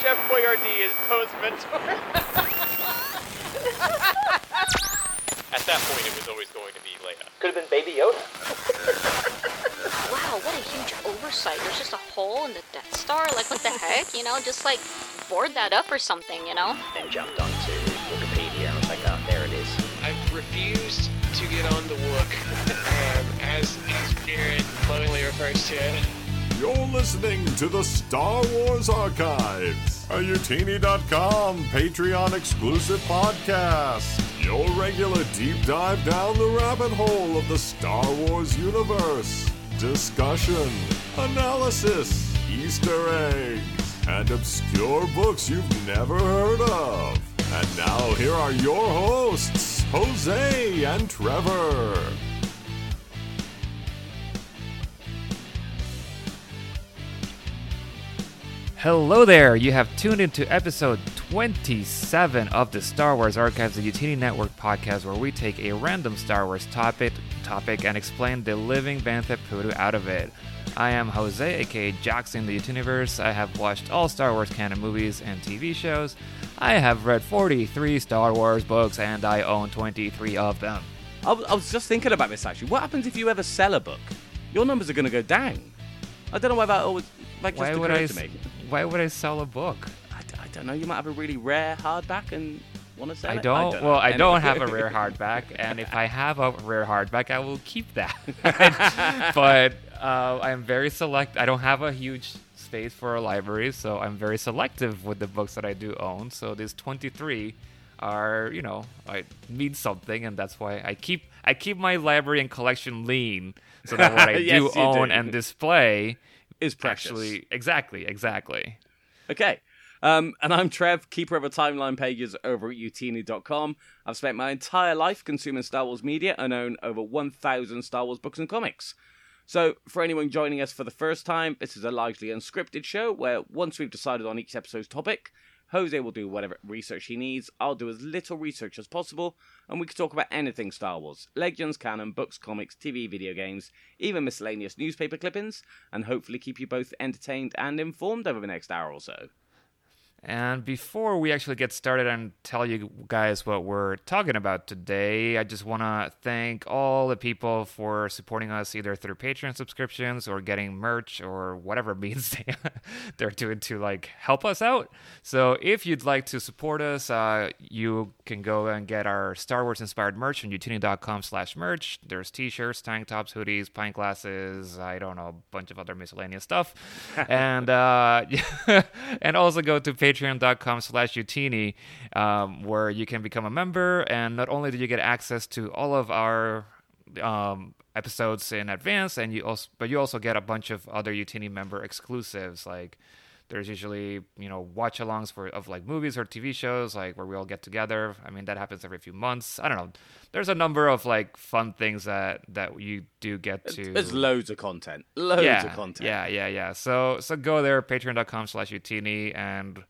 Chef Boyardee is Poe's mentor. At that point, it was always going to be Leia. Could have been Baby Yoda. Wow, what a huge oversight. There's just a hole in the Death Star. Like, what the heck? You know, just like board that up or something, you know? Then jumped onto Wikipedia and was like, oh, there it is. I've refused to get on the Wook, um, as, as Jared lovingly refers to it. You're listening to the Star Wars Archives, a Utini.com Patreon exclusive podcast. Your regular deep dive down the rabbit hole of the Star Wars universe. Discussion, analysis, Easter eggs, and obscure books you've never heard of. And now here are your hosts, Jose and Trevor. Hello there! You have tuned into episode 27 of the Star Wars Archives, the Utini Network podcast, where we take a random Star Wars topic, topic and explain the living Bantha Poodoo out of it. I am Jose, aka Jackson the Utiniverse. I have watched all Star Wars canon movies and TV shows. I have read 43 Star Wars books, and I own 23 of them. I was, just thinking about this actually. What happens if you ever sell a book? Your numbers are going to go down. I don't know why that always like just Why would occurred I? to me. Why would I sell a book? I, d- I don't know. You might have a really rare hardback and want to sell I it. don't. know. well, I don't have a rare hardback, and if I have a rare hardback, I will keep that. but uh, I'm very select. I don't have a huge space for a library, so I'm very selective with the books that I do own. So these 23 are, you know, I mean something, and that's why I keep I keep my library and collection lean, so that what I Yes, do own do. and display is precious. actually exactly exactly. Okay. Um, and I'm Trev, keeper of the timeline pages over at utini.com. I've spent my entire life consuming Star Wars media and own over 1,000 Star Wars books and comics. So, for anyone joining us for the first time, this is a largely unscripted show where once we've decided on each episode's topic, Jose will do whatever research he needs, I'll do as little research as possible, and we can talk about anything Star Wars legends, canon, books, comics, TV, video games, even miscellaneous newspaper clippings, and hopefully keep you both entertained and informed over the next hour or so. And before we actually get started and tell you guys what we're talking about today, I just want to thank all the people for supporting us either through Patreon subscriptions or getting merch or whatever means they, they're doing to like help us out. So if you'd like to support us, uh, you can go and get our Star Wars inspired merch on utini.com slash merch. There's t-shirts, tank tops, hoodies, pint glasses, I don't know, a bunch of other miscellaneous stuff. and uh, and also go to patreon.com slash utini um, where you can become a member and not only do you get access to all of our um, episodes in advance and you also but you also get a bunch of other utini member exclusives like there's usually you know watch alongs for of like movies or tv shows like where we all get together i mean that happens every few months i don't know there's a number of like fun things that that you do get to There's loads of content. Loads yeah, of content. Yeah, yeah, yeah. So so go there, patreon.com slash utini and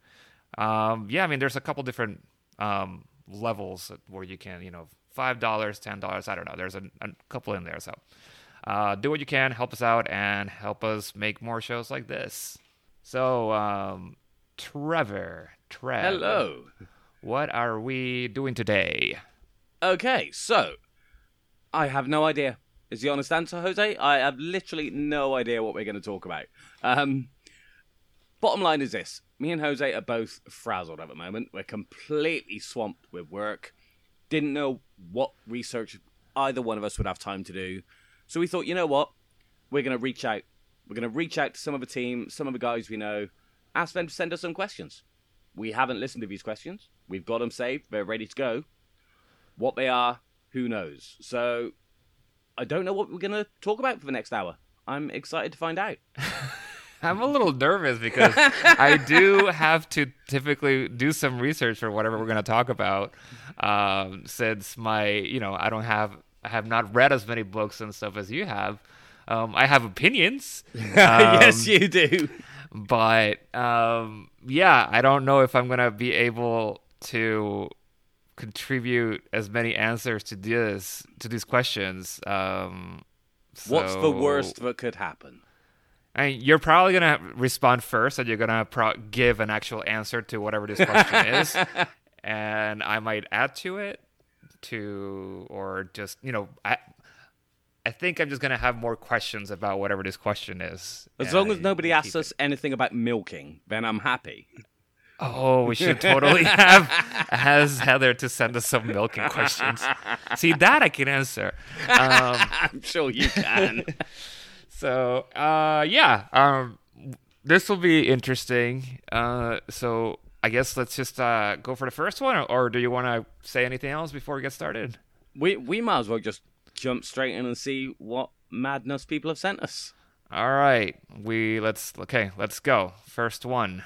um yeah, I mean there's a couple different um levels where you can, you know, five dollars, ten dollars, I don't know. There's a, a couple in there. So uh do what you can, help us out and help us make more shows like this. So um Trevor, Trev. Hello. What are we doing today? Okay, so I have no idea. Is the honest answer, Jose? I have literally no idea what we're going to talk about. Um, bottom line is this: me and Jose are both frazzled at the moment. We're completely swamped with work. Didn't know what research either one of us would have time to do. So we thought, you know what? We're going to reach out. We're going to reach out to some of the team, some of the guys we know, ask them to send us some questions. We haven't listened to these questions. We've got them saved. They're ready to go. What they are, who knows? So I don't know what we're going to talk about for the next hour. I'm excited to find out. I'm a little nervous because I do have to typically do some research for whatever we're going to talk about. Um, since my, you know, I don't have, I have not read as many books and stuff as you have. Um, I have opinions. yes, Um, you do. but um, yeah, I don't know if I'm gonna be able to contribute as many answers to this to these questions. Um, What's the worst that could happen? Mean, you're probably gonna respond first, and you're gonna pro- give an actual answer to whatever this question is, and I might add to it, to or just you know, I, I think I'm just gonna have more questions about whatever this question is. As and long as I nobody keep asks it. us anything about milking, then I'm happy. Oh, we should totally have as Heather to send us some milking questions. See that I can answer. Um, I'm sure you can. So, uh, yeah, um, this will be interesting. Uh, so I guess let's just uh, go for the first one, or, or do you want to say anything else before we get started? we we might as well just jump straight in and see what madness people have sent us. All right, we let's okay, let's go. First one,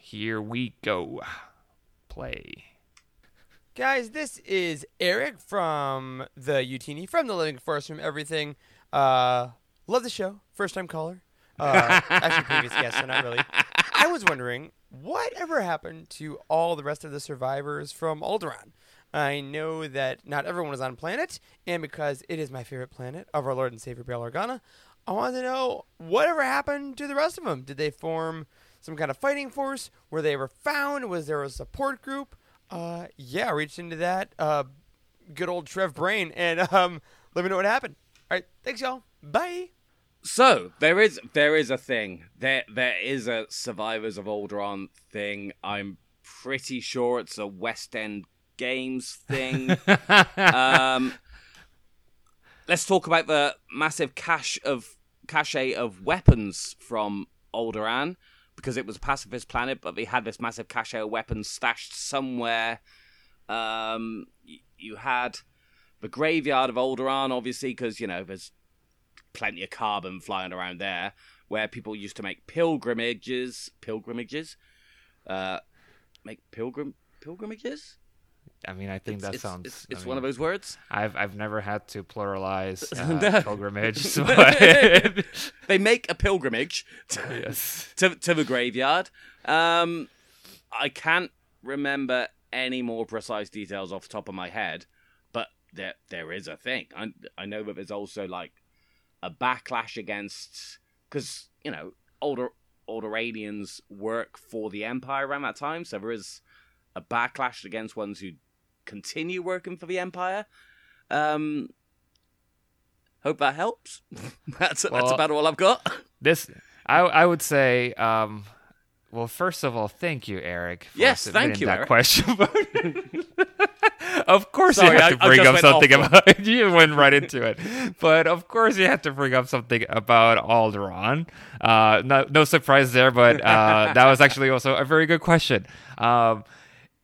here we go. Play. Guys, this is Eric from the Utini, from the Living Force, from everything. Uh, love the show. First time caller. Uh, actually, previous guest, so not really. I was wondering, whatever happened to all the rest of the survivors from Alderaan? I know that not everyone is on planet, and because it is my favorite planet of our Lord and Savior Bail Organa, I want to know whatever happened to the rest of them. Did they form some kind of fighting force? Were they ever found? Was there a support group? Uh, yeah, I reached into that. Uh, good old Trev Brain, and um, let me know what happened. Right, thanks, y'all. Bye. So there is there is a thing. There there is a Survivors of Alderaan thing. I'm pretty sure it's a West End Games thing. um, let's talk about the massive cache of cache of weapons from Alderaan because it was a pacifist planet, but they had this massive cache of weapons stashed somewhere. Um, you had the graveyard of Alderaan, obviously, because you know there's plenty of carbon flying around there, where people used to make pilgrimages, pilgrimages, uh, make pilgrim pilgrimages. I mean, I think that it's, sounds. It's, I it's one of those words. I've I've never had to pluralize uh, pilgrimage. But They make a pilgrimage to, yes. to, to the graveyard. Um, I can't remember any more precise details off the top of my head, there there is a thing. I I know that there's also like a backlash against because you know older older aliens work for the Empire around that time, so there is a backlash against ones who continue working for the Empire. Um, hope that helps. that's that's about all I've got. This I I would say. Um, well, first of all, thank you, Eric. For Yes, thank you, that Eric. question. of course, Sorry, you have to I bring just up something off about. you went right into it, but of course, you have to bring up something about Alderaan. Uh, no, no surprise there, but uh, that was actually also a very good question. Um,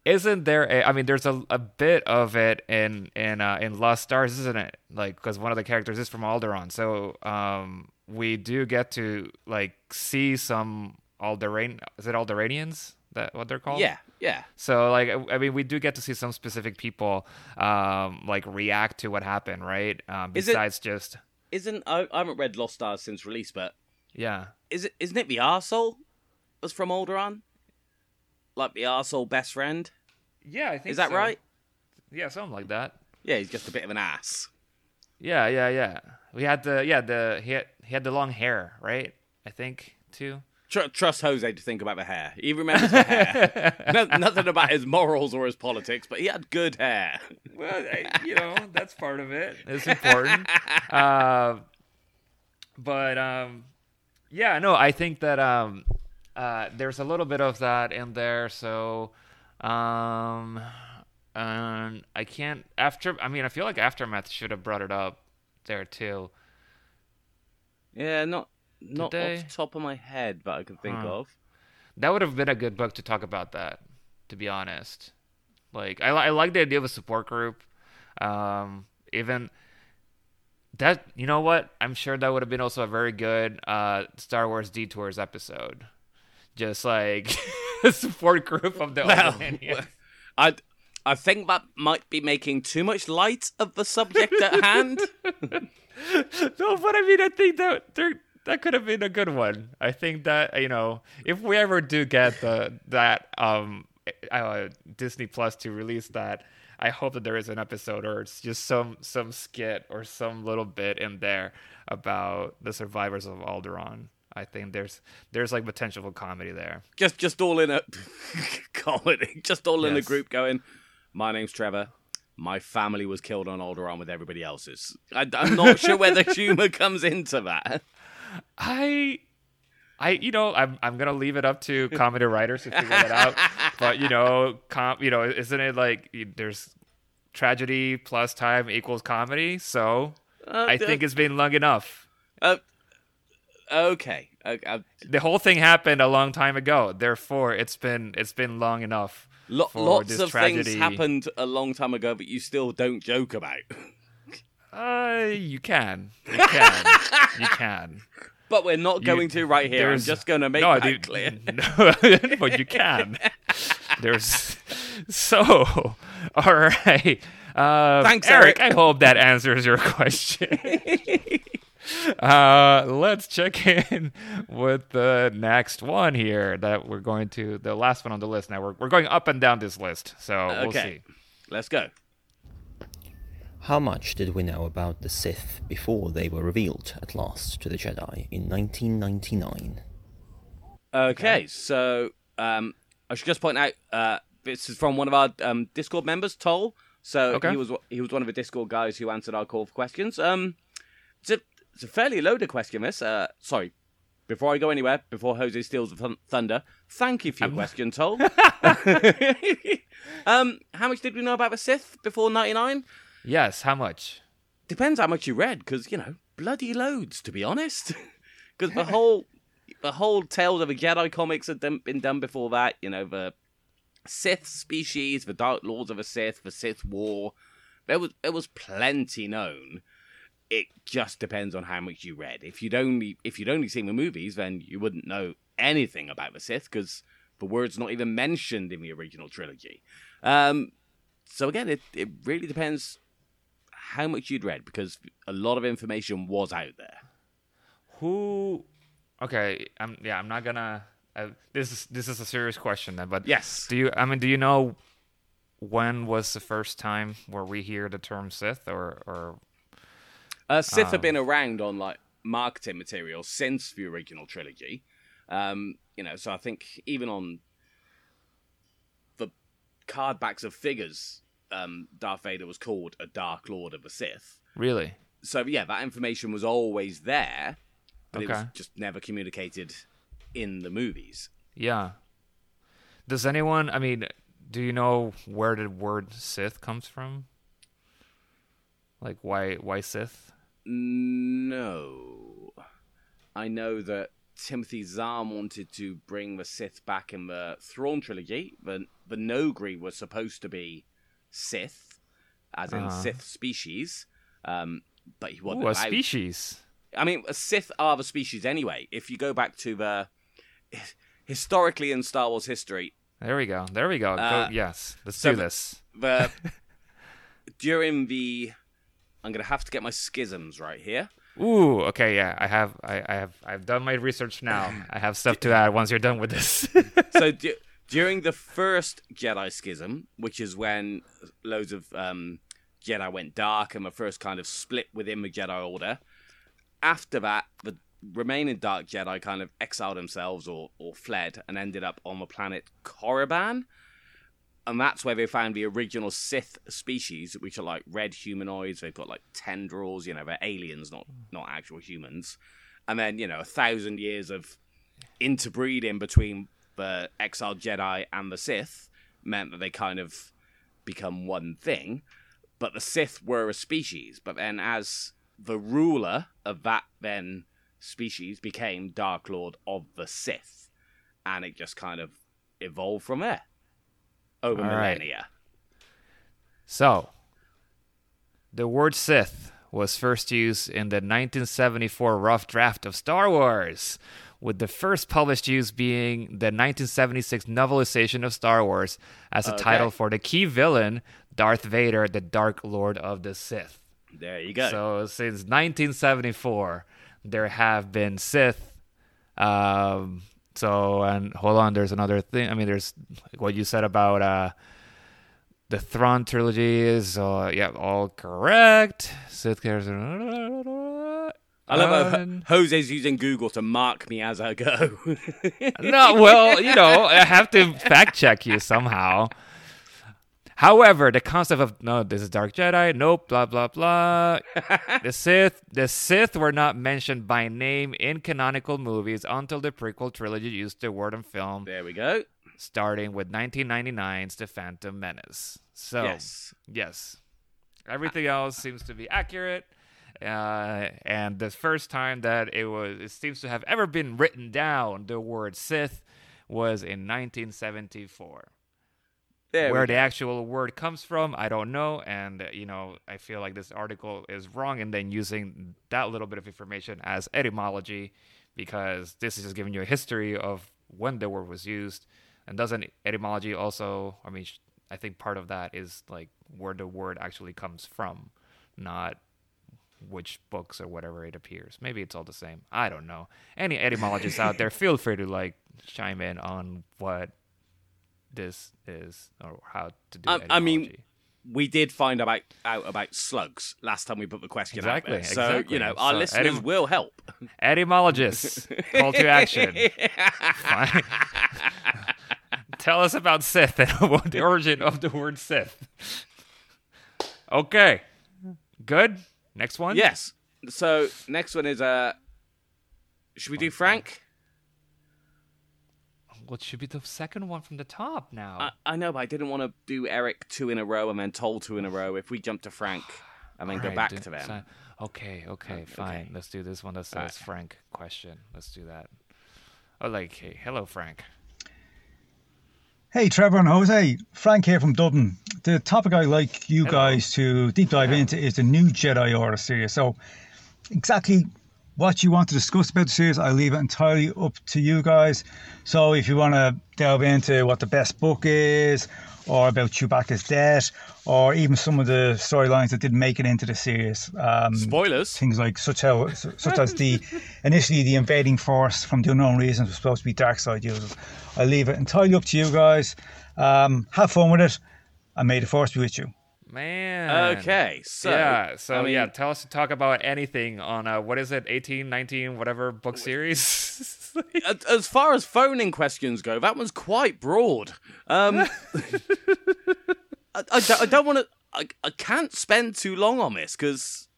isn't there a i mean there's a, a bit of it in in uh, in lost stars isn't it like because one of the characters is from Alderaan so um we do get to like see some alderain is it alderanians that what they're called Yeah, yeah. so like I- mean we do get to see some specific people um like react to what happened right um Is it- besides just Isn't I, I haven't read Lost Stars since release, but yeah is it isn't it the arsehole was from Alderaan? Like the arsehole best friend? yeah i think Is that so. right? yeah something like that Yeah, he's just a bit of an ass. Yeah, yeah, yeah. We had the yeah the he had he had the long hair, right? I think too. Tr- trust Jose to think about the hair. He remembers the hair. no, nothing about his morals or his politics, but he had good hair. Well, you know that's part of it. It's important. uh, but um, yeah, no, I think that um, uh, there's a little bit of that in there. So um, and I can't after. I mean, I feel like aftermath should have brought it up there too. Yeah, not not they? off the top of my head, but I can think Huh. of. That would have been a good book to talk about that, to be honest. Like I, I like the idea of a support group. Um, even that, you know what? I'm sure that would have been also a very good uh, Star Wars Detours episode. Just like a support group of the Well, I I think that might be making too much light of the subject at hand. no, but I mean, I think that there that could have been a good one. I think that you know, if we ever do get the that um uh, Disney Plus to release that, I hope that there is an episode or it's just some some skit or some little bit in there about the survivors of Alderaan. I think there's there's like potential for comedy there. Just just all in a comedy. Just all in a group going. My name's Trevor. My family was killed on Alderaan with everybody else's. I, I'm not sure where the humor comes into that. I I you know I'm I'm gonna leave it up to comedy writers to figure that out. But you know, com you know, isn't it like there's tragedy plus time equals comedy? So Uh, I think it's been long enough. Uh, okay. Uh, uh, The whole thing happened a long time ago. Therefore, it's been it's been long enough. lo- for lots this of tragedy. things happened a long time ago, but you still don't joke about. Uh, you can, you can, you can. But we're not You- going to right here. I'm just going to make no, that clear. No, but you can. There's so all right. Uh, Thanks, Eric. Eric. I hope that answers your question. uh, let's check in with the next one here that we're going to the last one on the list. Now we're we're going up and down this list, so we'll Okay. see. Let's go. How much did we know about the Sith before they were revealed at last to the Jedi in 1999? Okay, so um, I should just point out uh, this is from one of our um, Discord members, Toll. So Okay. he was he was one of the Discord guys who answered our call for questions. Um, it's a it's a fairly loaded question. This, uh, sorry. Before I go anywhere, before Jose steals the thun- thunder, thank you for your question, Toll. um, how much did we know about the Sith before '99? Yes, how much? Depends how much you read, because you know, bloody loads, to be honest. Because the whole, the whole Tales of a Jedi comics had been done before that. You know, the Sith species, the Dark Lords of the Sith, the Sith War. There was there was plenty known. It just depends on how much you read. If you'd only if you'd only seen the movies, then you wouldn't know anything about the Sith because the word's not even mentioned in the original trilogy. Um, so again, it it really depends how much you'd read because a lot of information was out there. Who? Okay, I'm yeah. I'm not gonna. Uh, this is this is a serious question then, but Yes. Do you? I mean, do you know when was the first time where we hear the term Sith, or or Uh, Sith Ah. have been around on like marketing material since the original trilogy. Um, you know, so I think even on the card backs of figures, um, Darth Vader was called a Dark Lord of the Sith. really? So yeah, that information was always there, but it was just never communicated in the movies. Yeah. Does anyone? I mean, do you know where the word Sith comes from? Like why why Sith? No. I know that Timothy Zahn wanted to bring the Sith back in the Thrawn trilogy. The, the Noghri was supposed to be Sith, as in Uh-huh. Sith species, um, but he wasn't a species. I mean, a Sith are the species anyway. If you go back to the historically in Star Wars history, There we go. There we go. Uh, go yes. Let's so do this. the during the I'm gonna have to get my schisms right here. Ooh, okay, yeah. I have I, I have I've done my research now. I have stuff to add once you're done with this. so du- during the first Jedi Schism, which is when loads of um, Jedi went dark and the first kind of split within the Jedi Order. After that, the remaining Dark Jedi kind of exiled themselves or, or fled and ended up on the planet Korriban. And that's where they found the original Sith species, which are like red humanoids. They've got like tendrils, you know, they're aliens, not not actual humans. And then, you know, a thousand years of interbreeding between the exiled Jedi and the Sith meant that they kind of become one thing. But the Sith were a species. But then, as the ruler of that then species became Dark Lord of the Sith, and it just kind of evolved from there over All right. millennia. So, the word Sith was first used in the 1974 rough draft of Star Wars, with the first published use being the 1976 novelization of Star Wars as a Okay. title for the key villain, Darth Vader, the Dark Lord of the Sith. There you go. So, since 1974, there have been Sith. Um, so, and hold on, there's another thing. I mean, there's what you said about uh, the Thrawn trilogy is uh, yeah all correct. Sith characters. I love Um, how Jose's using Google to mark me as I go. no, well, you know, I have to fact check you somehow. However, the concept of no, this is Dark Jedi, nope, blah blah blah. the Sith, the Sith were not mentioned by name in canonical movies until the prequel trilogy used the word in film, there we go. starting with 1999's The Phantom Menace. So, Yes. yes, everything else seems to be accurate. Uh, and the first time that it was, it seems to have ever been written down, the word Sith was in 1974. There Where the actual word comes from, I don't know. And, you know, I feel like this article is wrong and then using that little bit of information as etymology because this is just giving you a history of when the word was used. And doesn't etymology also, I mean, I think part of that is like where the word actually comes from, not which books or whatever it appears. Maybe it's all the same. I don't know. Any etymologists out there, feel free to like chime in on what this is or how to do I- I mean, we did find about out about slugs last time we put the question Exactly, out there. So exactly. you know our So listeners etym- will help. etymologists, call to action. Tell us about Sith and the origin of the word Sith. Okay, good. Next one. yes. So next one is uh, should we do Frank? What should be the second one from the top now? I, I know, but I didn't want to do Eric two in a row and then Toll two in a row. If we jump to Frank and then go Alright, back do- to them. so- okay, okay, fine. Let's do this one that says Frank question. Let's do that. Oh, like, hey, hello, Frank. Hey, Trevor and Jose, Frank here from Dublin. The topic I'd like you Hello. guys to deep dive into is the new Jedi Order series. So, exactly what you want to discuss about the series, I leave it entirely up to you guys. So, if you want to delve into what the best book is, or about Chewbacca's death, or even some of the storylines that didn't make it into the series, um, Spoilers. things like such how such as the initially the invading force from the unknown reasons was supposed to be dark side users. I leave it entirely up to you guys. Um, have fun with it, and may the force be with you. Man. Okay, so yeah, so I mean, yeah, tell us to talk about anything on uh, what is it, 18, 19, whatever book series? as far as phoning questions go, that one's quite broad. Um, I, I don't, don't want to. I, I can't spend too long on this because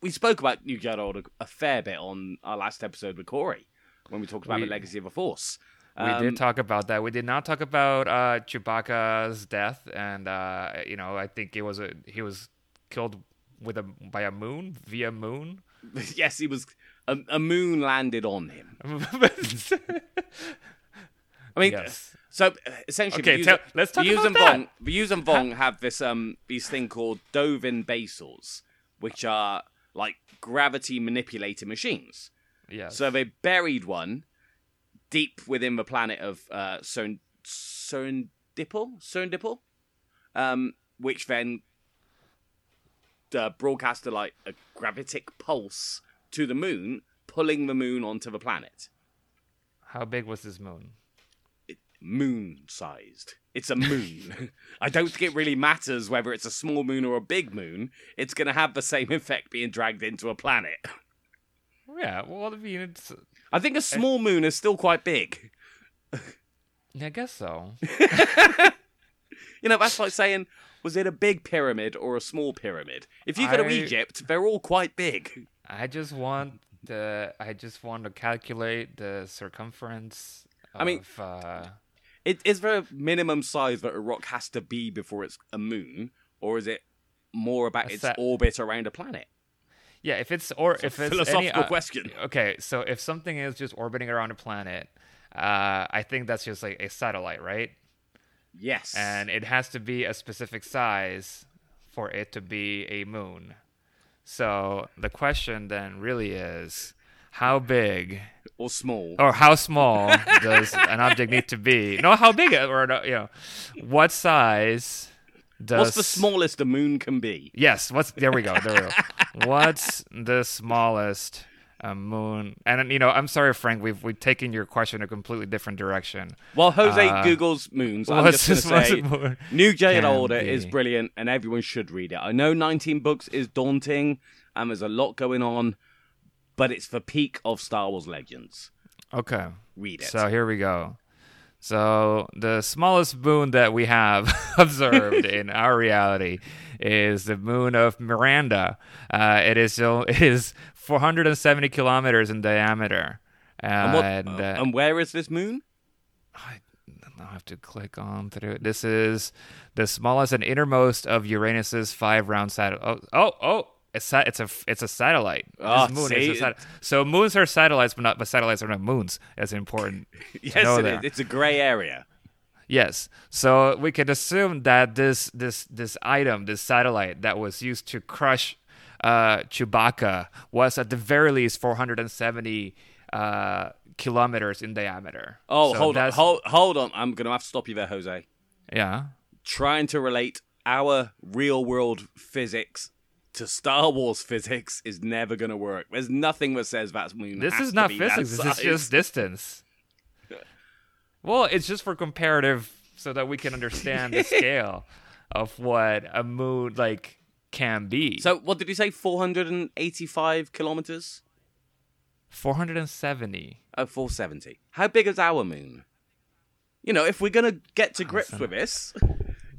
we spoke about New Jedi Order a fair bit on our last episode with Corey when we talked about We- the legacy of the Force. We Um, did talk about that. We did not talk about uh, Chewbacca's death, and uh, you know, I think it was a he was killed with a by a moon via moon. yes, he was. A, a moon landed on him. I mean, Yes. so essentially, Okay, tell- Yuuzhan- let's talk about that. Vong, the Yuuzhan Vong have this um these thing called Dovin basals, which are like gravity manipulated machines. Yeah. So they buried one deep within the planet of uh, Cern Cerndipple, Cerndipple, um, which then uh, broadcasted like a gravitic pulse to the moon, pulling the moon onto the planet. How big was this moon? Moon sized. It's a moon. I don't think it really matters whether it's a small moon or a big moon. It's going to have the same effect being dragged into a planet. Yeah, well, I mean, it's. I think a small moon is still quite big. I guess so. You know, that's like saying, was it a big pyramid or a small pyramid? If you go to I- Egypt, they're all quite big. I just want the. I just want to calculate the circumference. Of, I mean- uh, It, is there a minimum size that a rock has to be before it's a moon, or is it more about its orbit around a planet? Yeah, if it's or if it's any, philosophical uh, question. Okay, so if something is just orbiting around a planet, uh, I think that's just like a satellite, right? Yes. And it has to be a specific size for it to be a moon. So the question then really is, how big or small. or how small does an object need to be? No, how big or you know, what size does What's the smallest a moon can be? Yes, what's there we go. There we go. What's the smallest a moon? And you know, I'm sorry, Frank. We've we've taken your question a completely different direction. While Jose Uh, Googles moons, I'm just going to say moon New can Order is brilliant and everyone should read it. I know 19 books is daunting and there's a lot going on, but it's the peak of Star Wars Legends. Okay. Read it. So here we go. So the smallest moon that we have observed in our reality is the moon of Miranda. Uh, it is it is 470 kilometers in diameter. Uh, and, what, and, uh, and where is this moon? I'll have to click on through it. This is the smallest and innermost of Uranus's five round satellite. Oh, oh, oh! It's sa- it's a it's a satellite. Oh, This moon see? is a sat- so moons are satellites, but not but satellites are not moons. That's important. Yes, it is. It's a grey area. Yes. So we could assume that this this this item, this satellite that was used to crush uh, Chewbacca, was at the very least 470 uh, kilometers in diameter. Oh, So hold on, hold, hold on. I'm gonna have to stop you there, Jose. Yeah. Trying to relate our real world physics to Star Wars physics is never gonna work. There's nothing that says that moon. This is to not physics. This is just distance. Well, it's just for comparative, so that we can understand the scale of what a moon like can be. So, what did you say? 485 kilometers? 470. Oh, 470. How big is our moon? You know, if we're gonna get to grips with this,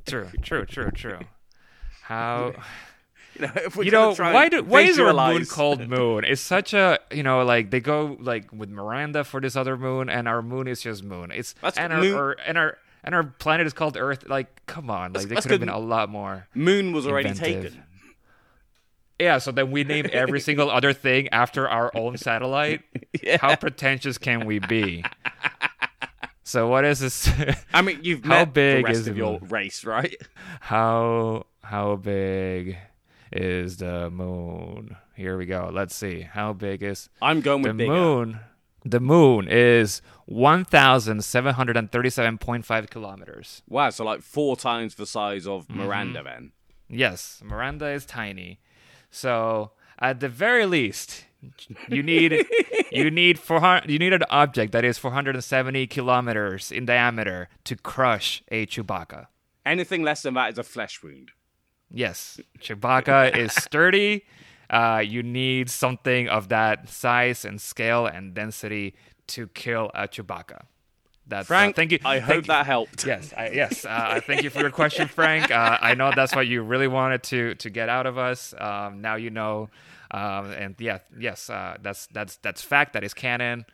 True, true, true, true. How you know, if we're you know why do why is our moon called moon? It's such a you know like they go like with Miranda for this other moon, and our moon is just moon. It's That's and our, moon- our and our and our planet is called Earth. Like, come on, like there could have been a lot more. Moon was already inventive. taken. Yeah, so then we name every single other thing after our own satellite. yeah. How pretentious can we be? So what is this? I mean, you've How met big the rest is of your race, right? how how big is the moon? Here we go. Let's see. How big is I'm going the with bigger. moon? The moon is one thousand seven hundred and thirty-seven point five kilometers. Wow, so like four times the size of Mm-hmm. Miranda, then. Yes, Miranda is tiny. So at the very least, you need you need 400 you need an object that is 470 kilometers in diameter to crush a Chewbacca. Anything less than that is a flesh wound. Yes, Chewbacca is sturdy. Uh, you need something of that size and scale and density to kill a Chewbacca. That's, uh, Frank, thank you. I thank hope you. that helped. Yes, I, yes. Uh, thank you for your question, Frank. Uh, I know that's what you really wanted to to get out of us. Um, now you know, um, and yeah, yes, uh, that's that's that's fact. That is canon.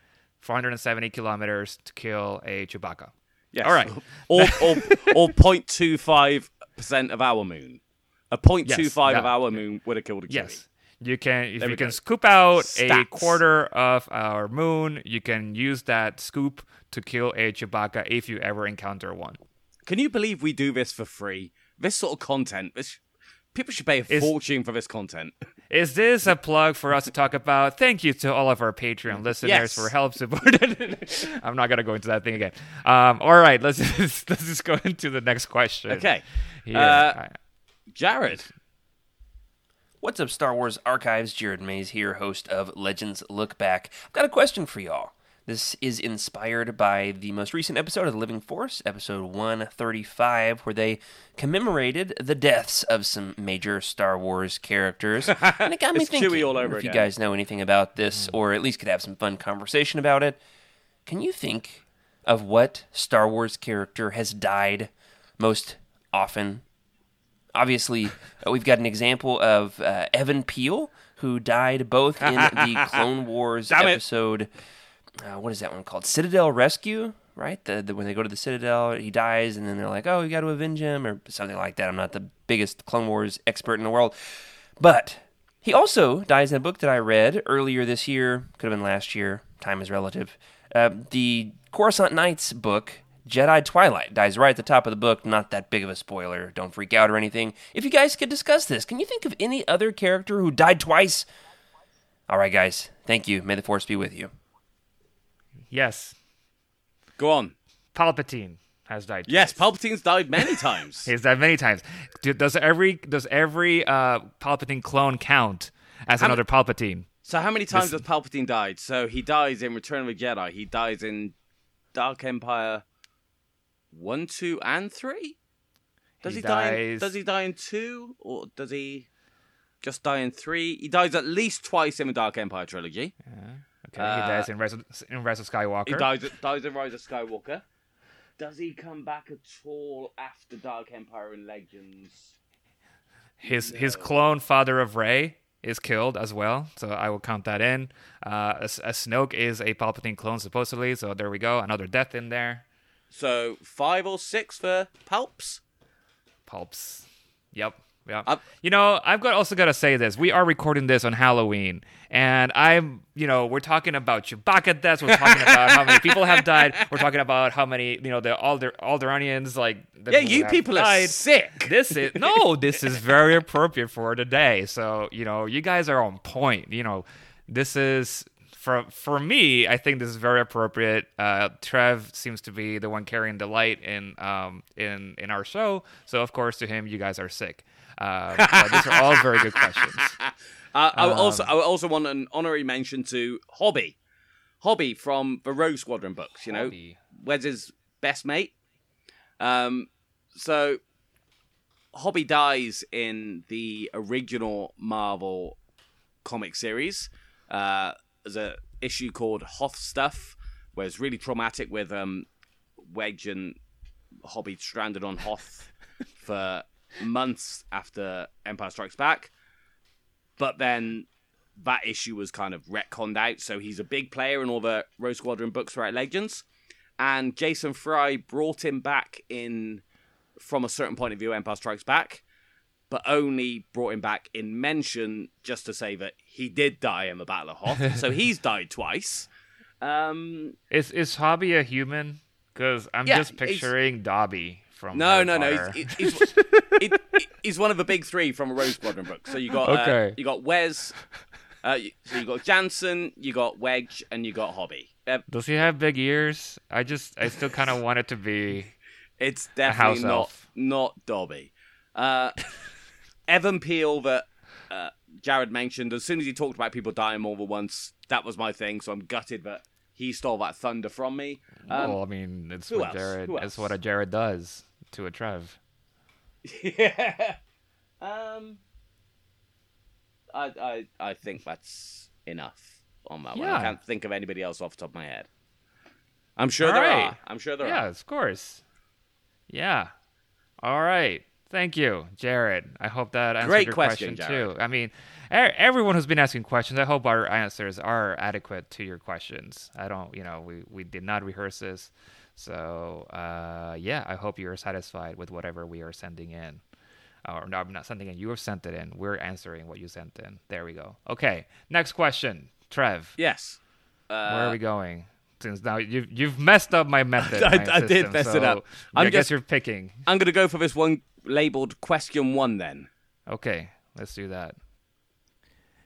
470 kilometers to kill a Chewbacca. Yes. All right. Or or or 0.25 percent of our moon. A 0.25 Yes, of our moon would have killed a Chewie. Yes. You can if There you can go. scoop out a quarter of our moon, you can use that scoop to kill a Chewbacca if you ever encounter one. Can you believe we do this for free? This sort of content. This people should pay a Is- fortune for this content. Is this a plug for us to talk about? Thank you to all of our Patreon listeners Yes. for help supporting. I'm not gonna go into that thing again. Um, all right, let's just, let's just go into the next question. Okay. Yeah. Uh, Jared. What's up, Star Wars Archives? Jared Mays here, host of Legends Look Back. I've got a question for y'all. This is inspired by the most recent episode of The Living Force, episode 135, where they commemorated the deaths of some major Star Wars characters. And it got me It's thinking Chewie all over if you guys know anything about this, hmm. or at least could have some fun conversation about it. Can you think of what Star Wars character has died most often obviously uh, we've got an example of uh, Even Piell who died both in the Clone Wars Damn episode. Uh, what is that one called? Citadel Rescue, right? The, the when they go to the Citadel, he dies, and then they're like, "Oh, you got to avenge him," or something like that. I'm not the biggest Clone Wars expert in the world, but he also dies in a book that I read earlier this year. Could have been last year. Time is relative. Uh, the Coruscant Nights book, Jedi Twilight, dies right at the top of the book. Not that big of a spoiler. Don't freak out or anything. If you guys could discuss this, can you think of any other character who died twice? All right, guys. Thank you. May the Force be with you. Yes. Go on. Palpatine has died. Yes. Palpatine's died many times. He's died many times. Does every does every uh, Palpatine clone count as How another Palpatine? So how many times has Palpatine died? So he dies in Return of the Jedi. He dies in Dark Empire one, two, and three. Does he, He die? In, does he die in two, or does he? just die in three. He dies at least twice in the Dark Empire trilogy. Okay, he dies in Rise of, in Rise of Skywalker. He dies, dies in Rise of Skywalker. Does he come back at all after Dark Empire and Legends? His his clone father of Rey is killed as well, so I will count that in. Uh, a, a Snoke is a Palpatine clone supposedly, so there we go, another death in there. So five or six for Palps. Pulps. Yep. Yeah. You know, I've got also got to say this. We are recording this on Halloween, and I'm, you know, we're talking about Chewbacca deaths. We're talking about how many people have died. We're talking about how many, you know, the Alder Alderanians like. the Yeah, who you people are died. sick. This is no. This is very appropriate for today. So you know, you guys are on point. You know, this is. For, for me, I think this is very appropriate. Uh, Trev seems to be the one carrying the light in um, in in our show, so of course to him, you guys are sick. Uh, these are all very good questions. Uh, I Um, also I also want an honorary mention to Hobbie, Hobbie from the Rogue Squadron books. You know, Hobbie. Wes's best mate. Um, so Hobbie dies in the original Marvel comic series. Uh, there's a issue called Hoth Stuff, where it's really traumatic with um, Wedge and Hobbie stranded on Hoth for months after Empire Strikes Back. But then that issue was kind of retconned out, so he's a big player in all the Rogue Squadron books throughout Legends. And Jason Fry brought him back in from a certain point of view, Empire Strikes Back, but only brought him back in mention just to say that he did die in the Battle of Hoth. so he's died twice. Um, Is is Hobbie a human? Because I'm Yeah, just picturing Dobby from. No, no, no. He's, he's, he's, he- he's one of the big three from a Rogue Squadron book. So you got uh, Okay. you got Wes, uh, you- so you got Janson, you got Wedge, and you got Hobbie. Uh, Does he have big ears? I just, I still kind of want it to be. it's definitely not elf. not Dobby. Even Piell that uh, Jared mentioned. As soon as he talked about people dying more than once, that was my thing. So I'm gutted that he stole that thunder from me. Um, well, I mean, it's what else? Jared. It's what a Jared does to a Trev. yeah. Um. I I I think that's enough on that one. I can't think of anybody else off the top of my head. I'm sure All there right. are. I'm sure there yeah, are. Yeah, of course. Yeah. All right. Thank you, Jared. I hope that answered Great your question, question, too. I mean, e- everyone who's been asking questions, I hope our answers are adequate to your questions. I don't, you know, we, we did not rehearse this. So, uh, yeah, I hope you're satisfied with whatever we are sending in. Or no, I'm not sending in. You have sent it in. We're answering what you sent in. There we go. Okay. Next question. Trev, Yes. where Uh, are we going? Since now you've you've messed up my method. I- my I did mess it up. I I'm guess just- you're picking. I'm gonna go for this one labeled question one then. Okay, let's do that.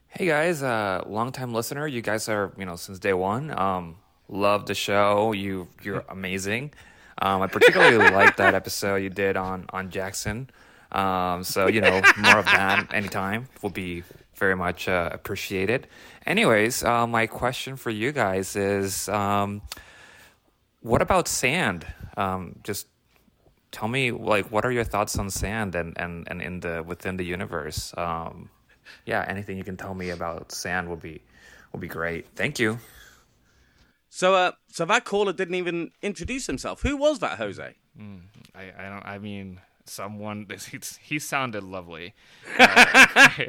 Hey guys, uh, long time listener. You guys are, you know, since day one. Um, love the show. You, you're amazing. Um, I particularly like that episode you did on on Jackson. Um, so you know, more of that anytime will be very much uh, appreciated. Anyways, uh, my question for you guys is, um, what about sand? Um, just tell me, like, what are your thoughts on sand and and and in the within the universe? Um, yeah, anything you can tell me about sand will be will be great. Thank you. So uh, so that caller didn't even introduce himself. Who was that, Jose? I, I don't. I mean, someone. He, he sounded lovely. Uh,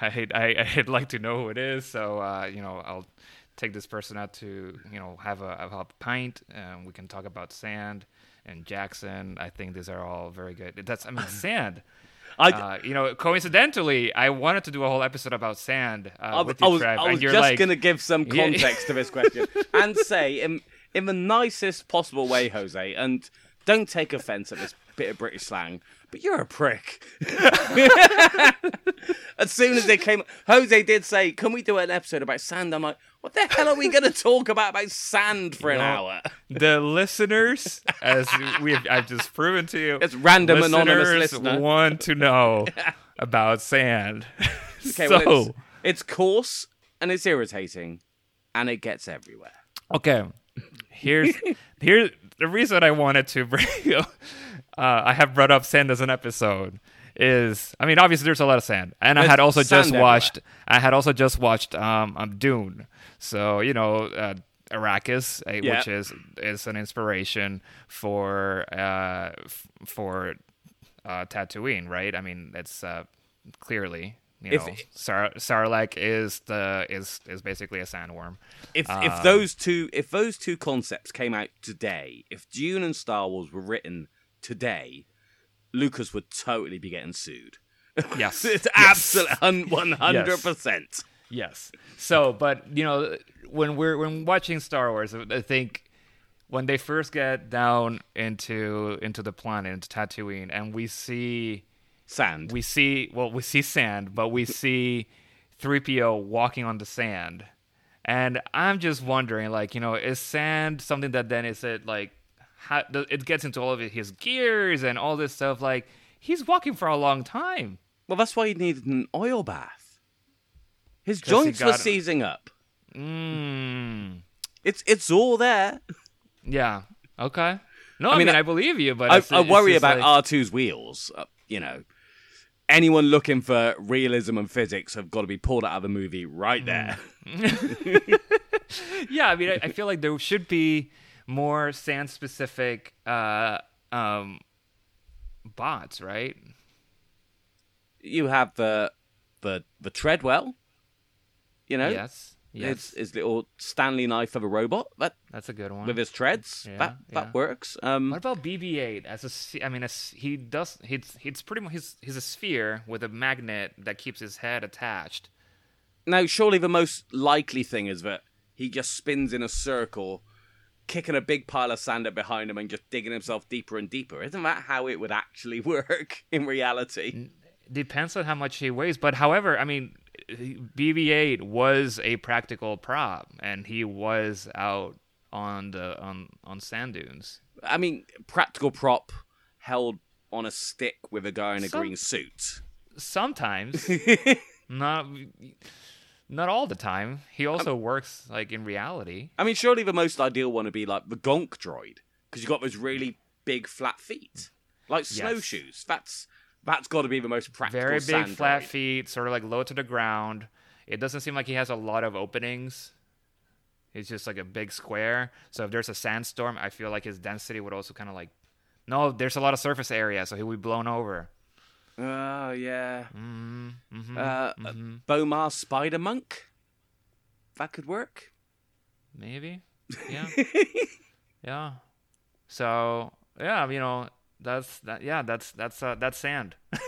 I, I I'd like to know who it is. So uh, you know, I'll take this person out to you know have a, have a pint, and we can talk about sand and Jackson. I think these are all very good. That's I mean sand. I- uh, you know, coincidentally, I wanted to do a whole episode about sand uh, I, with I was, Trev, I was you're just like, going to give some context to this question and say, in, in the nicest possible way, Jose, and don't take offense at this bit of British slang, but you're a prick. as soon as they came, Jose did say, Can we do an episode about sand? I'm like, What the hell are we going to talk about about sand for an hour? the listeners, as we have, I've just proven to you, It's random anonymous listeners listener. want to know about sand. Okay, so, well, it's, it's coarse and it's irritating and it gets everywhere. okay, here's here's the reason I wanted to bring. uh, I have brought up sand as an episode is I mean obviously there's a lot of sand and I had also just everywhere. watched I had also just watched um, um Dune so you know uh, Arrakis uh, Yeah. which is is an inspiration for uh f- for uh Tatooine right I mean it's uh clearly you If know Sar- Sarlacc is the is is basically a sandworm If Um, if those two if those two concepts came out today, if Dune and Star Wars were written today, Lucas would totally be getting sued. Yes. it's Yes. absolutely one hundred percent. Yes. So, but you know, when we're when watching Star Wars, I think when they first get down into into the planet, into Tatooine, and we see Sand. we see well, we see sand, but we see 3PO walking on the sand. And I'm just wondering, like, you know, is sand something that then is it like, how, it gets into all of his gears and all this stuff? Like, he's walking for a long time. Well, that's why he needed an oil bath. His joints were seizing up. Mm. It's it's all there. Yeah. Okay. No, I I, mean, mean, I- I, believe you, but I, it's, I it's worry about like- R2's wheels. Uh, you know, anyone looking for realism and physics have got to be pulled out of the movie right there. yeah, I mean, I, I feel like there should be more sand specific uh, um, bots, right? you have the the the Treadwell. You know, Yes. Yes. It's his little Stanley knife of a robot that That's a good one. with his treads. Yeah, that that yeah. works. Um, What about BB-8 as a? I mean, as he does. He's he's pretty much he's he's a sphere with a magnet that keeps his head attached. now, surely the most likely thing is that he just spins in a circle, kicking a big pile of sand up behind him and just digging himself deeper and deeper. Isn't that how it would actually work in reality? Depends on how much he weighs, but however, I mean, BB-8 was a practical prop, and he was out on the on on sand dunes. I mean, practical prop held on a stick with a guy in a Some- green suit. Sometimes, not not all the time. He also Um, works like in reality. I mean, surely the most ideal one would be like the Gonk droid because you got those really big flat feet, like Yes. snowshoes. That's that's got to be the most practical. Very big, flat droid. feet, sort of like low to the ground. It doesn't seem like he has a lot of openings. He's just like a big square. So if there's a sandstorm, I feel like his density would also kind of like. No, there's a lot of surface area, so he would be blown over. Oh yeah. Mm-hmm, mm-hmm, Uh, mm-hmm. B'omarr Spider Monk. That could work. Maybe. Yeah. yeah. So yeah, you know, that's that. Yeah, that's that's uh, that's sand.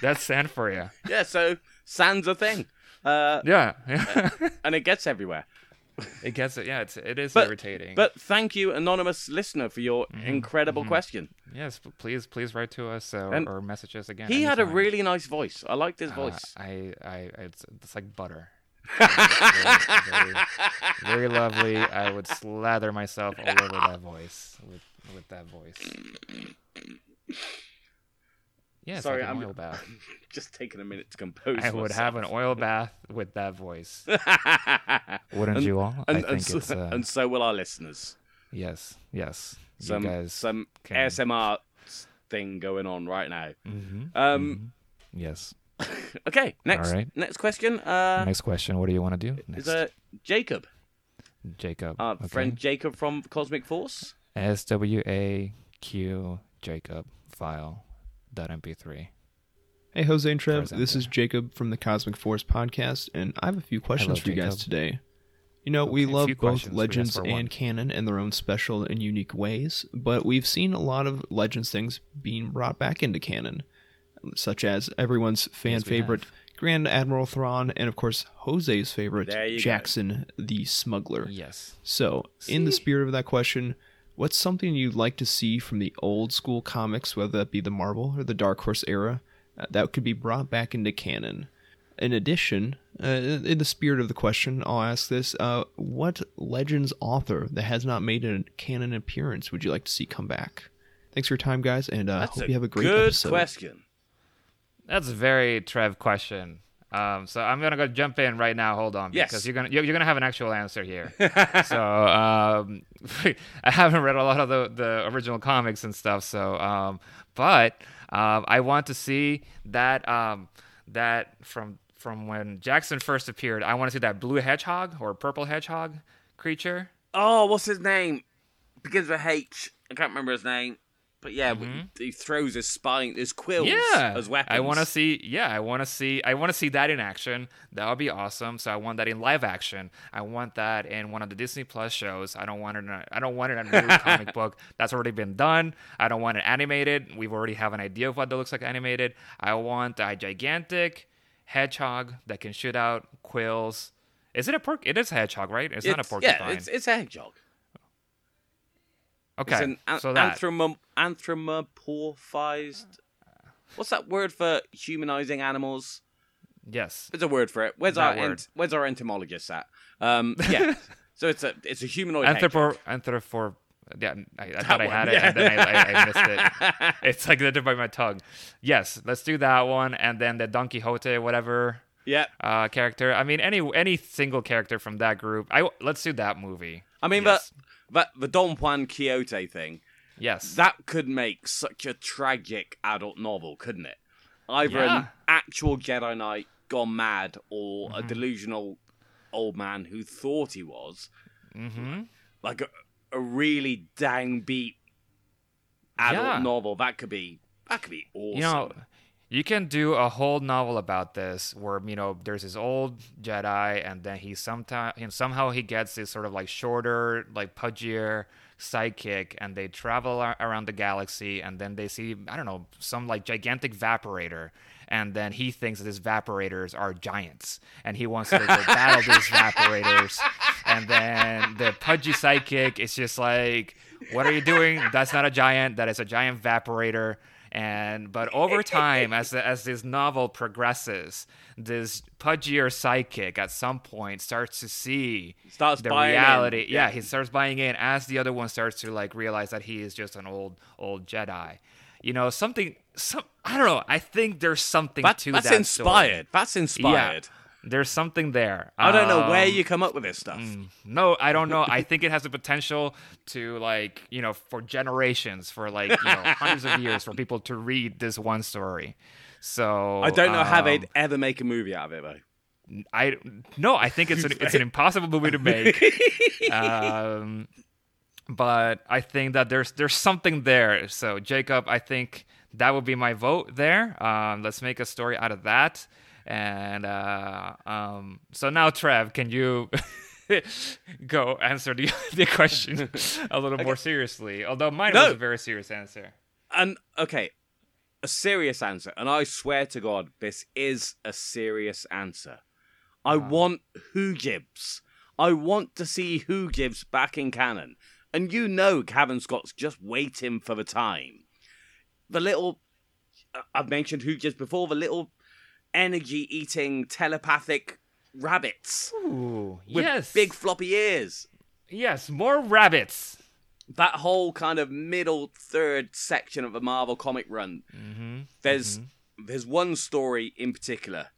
that's sand for you. Yeah. So sand's a thing. Uh, Yeah. Yeah. and it gets everywhere. It gets it. Yeah. It's it is But- irritating. But thank you, anonymous listener, for your Mm-hmm, incredible question. yes, please please write to us uh, And or message us again. He had a really nice voice. I liked his Uh, voice. I, I, it's, it's like butter. very, very, very lovely. I would slather myself all over that voice with with that voice. Yeah, Sorry, like I'm- oil bath. Just taking a minute to compose. I would have an oil bath with that voice. Wouldn't And- you all? And, I and think so, it's uh, and so will our listeners. yes, yes. Some guys some can- ASMR thing going on right now. Mhm, Um. Yes. Okay. Next. right. Next question. Uh, Next question. What do you want to do? is Next, uh, Jacob, Jacob. our okay. friend Jacob from Cosmic Force. S W A Q Jacob file MP3. Hey, Jose and Trev. This is. Jacob from the Cosmic Force podcast, and I have a few questions Hello, for you guys today. You know, we Okay, a love both questions. We asked Legends and canon in their own special and unique ways, but we've seen a lot of Legends things being brought back into canon, such as everyone's fan Yes, we favorite Grand Admiral Thrawn, and of course, Jose's favorite There you go. Jaxxon the Smuggler. Yes. So, in the spirit of that question, what's something you'd like to see from the old school comics, whether that be the Marvel or the Dark Horse era, uh, that could be brought back into canon? In addition, uh, in the spirit of the question, I'll ask this: uh, What Legends author that has not made a canon appearance would you like to see come back? Thanks for your time, guys, and uh, That's hope you have a great good episode. question. That's a very Trev question. Um, so I'm gonna go jump in right now. Hold on, Yes. because you're gonna you're, you're gonna have an actual answer here. so um, I haven't read a lot of the, the original comics and stuff. So, um, but um, I want to see that um, that from from when Jaxxon first appeared. I want to see that blue hedgehog or purple hedgehog creature. Oh, what's his name? Begins with H. I can't remember his name. But yeah, he throws his spine, his quills Mm-hmm. Yeah, as weapons. I want to see. Yeah, I want to see. I want to see that in action. That would be awesome. So I want that in live action. I want that in one of the Disney Plus shows. I don't want it. In a, I don't want it in a new comic book that's already been done. I don't want it animated. We've already have an idea of what that looks like animated. I want a gigantic hedgehog that can shoot out quills. Is it a pork? It is a hedgehog, right? It's, not a porcupine. Yeah, it's, it's a hedgehog. Okay, It's an an- so that anthromorm- anthropomorphized. What's that word for humanizing animals? yes. There's a word for it. Where's That our ent- where's our entomologist at? Um, yeah. so it's a it's a humanoid. Anthropo, anthropo. Yeah, I, I thought I one, had it, yeah. and then I, I, I missed it. It's like the tip of my tongue. Yes, let's do that one, and then the Don Quixote, whatever Yeah. uh, character. I mean, any any single character from that group. I let's do that movie. I mean, yes. but but the Don Juan Quixote thing. yes, That could make such a tragic adult novel, couldn't it? Either an actual Jedi Knight gone mad or Mm-hmm. a delusional old man who thought he was. mm-hmm. Like a, a really downbeat adult Yeah. novel. That could be that could be awesome. You know, you can do a whole novel about this, where you know there's this old Jedi, and then he sometime and somehow he gets this sort of like shorter, like pudgier sidekick, and they travel ar- around the galaxy, and then they see I don't know some like gigantic vaporator. And then he thinks that his vaporators are giants, and he wants to go battle these vaporators. And then the pudgy sidekick is just like, "What are you doing? That's not a giant. That is a giant vaporator." And but over time as as this novel progresses this pudgier sidekick at some point starts to see Starts the reality yeah. Yeah. he starts buying in as the other one starts to like realize that he is just an old old jedi you know something some i don't know i think there's something That- to that's that inspired. story. That's inspired. yeah, there's something there I don't know where Um, you come up with this stuff. no, I don't know. I think it has the potential to like, you know, for generations, for like, you know, hundreds of years for people to read this one story. So I don't know how um, they'd ever make a movie out of it though. I no, I think it's an it's an impossible movie to make. um, but I think that there's there's something there. So Jacob, I think that would be my vote there. Um, let's make a story out of that. And uh, um, so now, Trev, can you go answer the the question a little more seriously? Although mine No. was a very serious answer. And okay, a serious answer, and I swear to God, this is a serious answer. I want Hoojibs. I want to see Hoojibs back in canon. And you know Kevin Scott's just waiting for the time. The little I've mentioned Hoojibs before, the little energy eating telepathic rabbits Ooh, with yes, big floppy ears. yes, more rabbits. that whole kind of middle third section of a Marvel comic run. Mm-hmm. There's there's one story in particular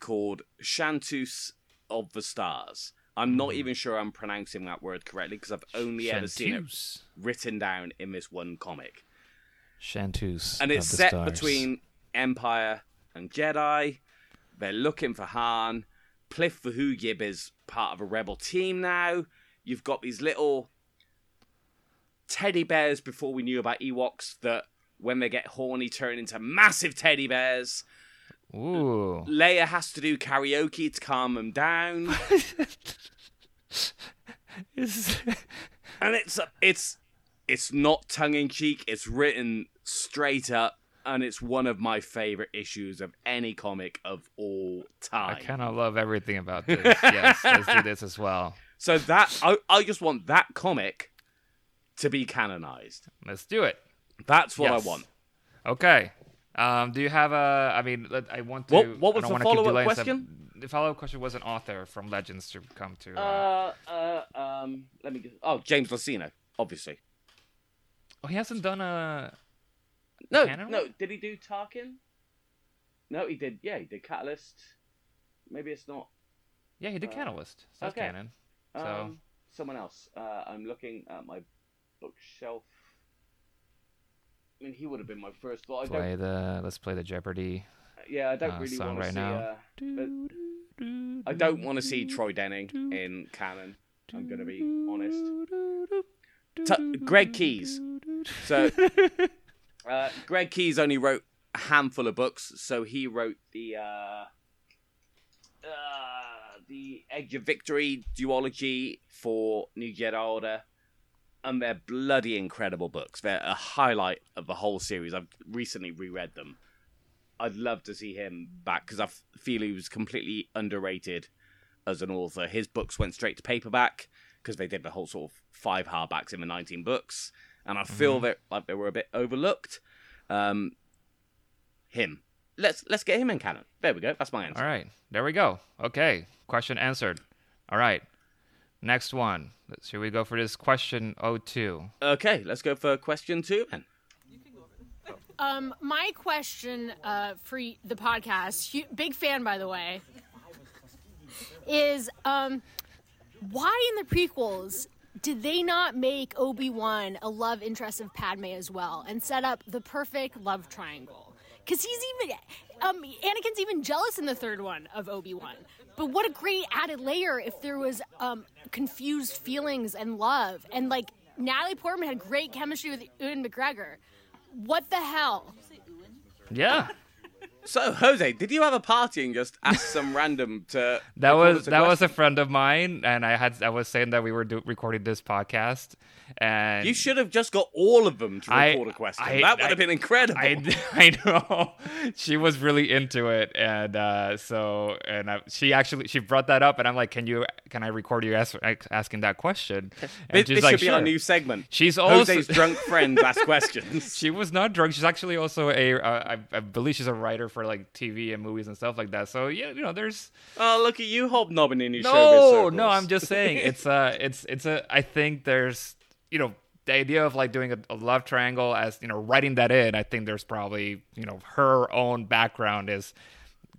called Chantus of the Stars. I'm not even sure I'm pronouncing that word correctly because I've only ever seen it written down in this one comic. Chantus. And it's set stars. between Empire and Jedi. They're looking for Han. Pliff the Hoojib is part of a rebel team now. You've got these little teddy bears before we knew about Ewoks that when they get horny turn into massive teddy bears. Ooh. Leia has to do karaoke to calm them down. and it's it's it's not tongue in cheek. It's written straight up, and it's one of my favorite issues of any comic of all time. I kind of love everything about this. yes, let's do this as well. So that I I just want that comic to be canonized. Let's do it. That's what Yes. I want. Okay. Um, do you have a? I mean, I want to. What- what was the keep follow-up question? The follow-up question was an author from Legends to come to. Uh, Uh, uh, um, let me. Get, oh, James Luceno, obviously. oh, he hasn't done a. No, no. Did he do Tarkin? No, he did. Yeah, he did Catalyst. maybe it's not. Yeah, he did Uh, Catalyst. So that's okay. canon. So Um, someone else. Uh, I'm looking at my bookshelf. I mean, he would have been my first thought. Play the let's play the Jeopardy. yeah, I don't uh, really want to right see. now. Uh, I don't want to see Troy Denning in canon. I'm going to be honest. T- Greg Keyes. So, uh, Greg Keyes only wrote a handful of books. So he wrote the uh, uh, the Edge of Victory duology for New Jedi Order, and they're bloody incredible books. They're a highlight of the whole series. I've recently reread them. I'd love to see him back because I feel he was completely underrated as an author. His books went straight to paperback because they did the whole sort of five hardbacks in the 19 books, and I feel Mhm. that like they were a bit overlooked. Um, him, let's let's get him in canon. There we go. That's my answer. All right, there we go. Okay, question answered. All right, next one. Let's- Should we go for this question 02? Okay, let's go for question two then. Um, my question uh, for the podcast, big fan by the way, is um, why in the prequels did they not make Obi Wan a love interest of Padme as well and set up the perfect love triangle? Because he's even um, Anakin's even jealous in the third one of Obi Wan. But what a great added layer if there was um, confused feelings and love, and like Natalie Portman had great chemistry with Ewan McGregor. What the hell? Yeah. So Jose, did you have a party and just ask some random to? That was that was a friend of mine, and I had I was saying that we were do, recording this podcast, and You should have just got all of them to record a question. I- that would I- have been incredible. I, I know she was really into it, and uh, so and I, she actually she brought that up, and I'm like, can you can I record you ask, asking that question? And this this like, should be our "Sure." new segment. She's also Jose's drunk friends ask questions. she was not drunk. She's actually also a uh, I, I believe she's a writer for like TV and movies and stuff like that. So yeah, you know, there's Oh, look at you hobnobbing in your no, no. I'm just saying it's uh it's it's a. I think there's you know the idea of like doing a, a love triangle as you know writing that in. I think there's probably you know her own background is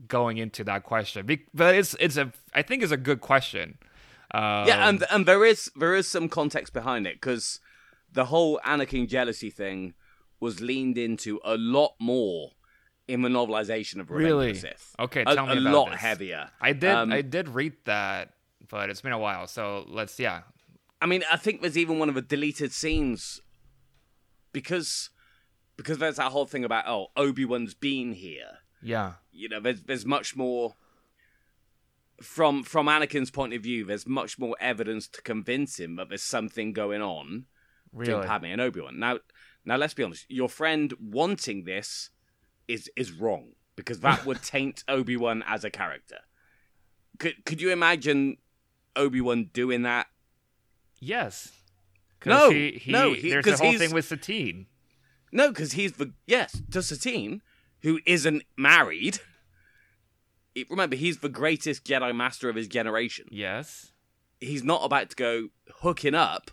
going into that question. Be- But it's it's a I think it's a good question. Um, yeah, and and there is there is some context behind it because the whole Anakin jealousy thing was leaned into a lot more in the novelization of Revenge really of the Sith. okay. a, Tell me a about lot this. heavier. I did Um, I did read that, but it's been a while. So let's yeah. I mean, I think there's even one of the deleted scenes because because there's that whole thing about oh Obi Wan's been here. Yeah. You know, there's there's much more from from Anakin's point of view. There's much more evidence to convince him that there's something going on between Really? Padme and Obi Wan. Now, now let's be honest. Your friend wanting this is is wrong because that would taint Obi Wan as a character. Could could you imagine Obi Wan doing that? Yes. No, he, he, no, he- there's a whole thing with Satine. No, because he's the yes to Satine, who isn't married. Remember, he's the greatest Jedi Master of his generation. Yes. He's not about to go hooking up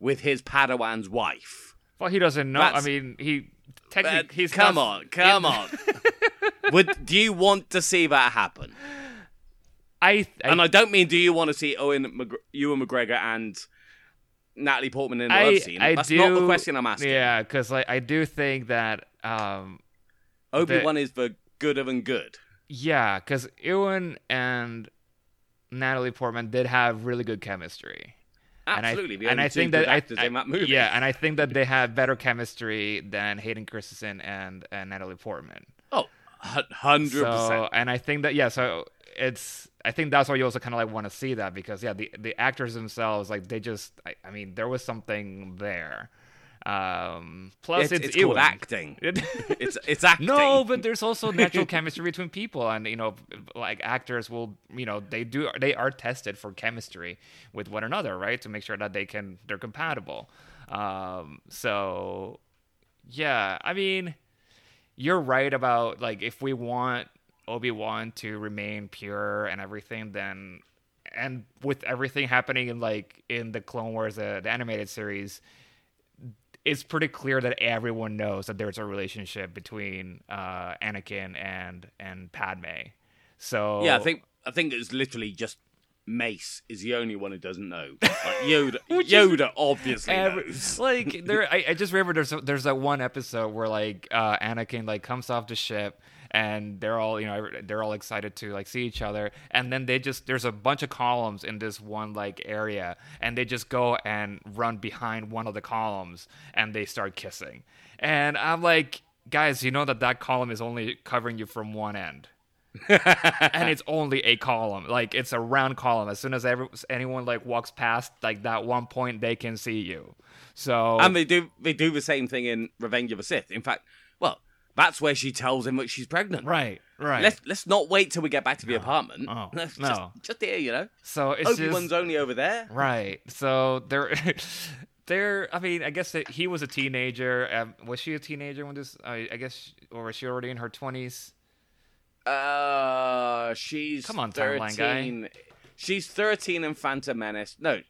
with his Padawan's wife. Well, he doesn't know. I mean, he technically But he's come on, come on. Would do you want to see that happen? I, and I don't mean do you want to see Owen McGr- Ewan McGregor and Natalie Portman in a I, love scene? I That's do, not the question I'm asking. Yeah, because like I do think that um, Obi Wan the- is the gooder than good. Yeah, because Ewan and Natalie Portman did have really good chemistry. Absolutely, and the I, and I think that I, in that movie. Yeah, and I think that they have better chemistry than Hayden Christensen and, and Natalie Portman. Oh, hundred So, percent. and I think that yeah, so it's I think that's why you also kind of like want to see that because yeah, the the actors themselves like they just I, I mean there was something there. Um, plus It's- it's, it's Ewan. acting. It's- it's acting. No, but there's also natural chemistry between people, and you know, like actors will you know they do they are tested for chemistry with one another, right, to make sure that they can they're compatible. Um, so yeah, I mean, you're right about like if we want Obi Wan to remain pure and everything, then and with everything happening in like in the Clone Wars, uh, the animated series, it's pretty clear that everyone knows that there's a relationship between uh, Anakin and and Padme. So Yeah, I think I think it's literally just Mace is the only one who doesn't know. Like Yoda, Yoda obviously Every- knows. like there, I, I just remember there's there's that one episode where like uh, Anakin like comes off the ship and they're all you know they're all excited to like see each other. And then they just there's a bunch of columns in this one like area and they just go and run behind one of the columns and they start kissing. And I'm like guys you know that that column is only covering you from one end. And it's only a column. Like it's a round column. As soon as every, anyone like walks past like that one point they can see you. So And they do they do the same thing in Revenge of the Sith. In fact, well, that's where she tells him that she's pregnant. Right, right. Let's let's not wait till we get back to the apartment. Oh, no. just, just here, you know. So it's Obi Wan's only over there. right. So they're they're. I mean, I guess that he was a teenager. Um, was she a teenager when this? I, I guess, or was she already in her twenties? Uh, she's Come on, timeline guy. She's thirteen in Phantom Menace. No,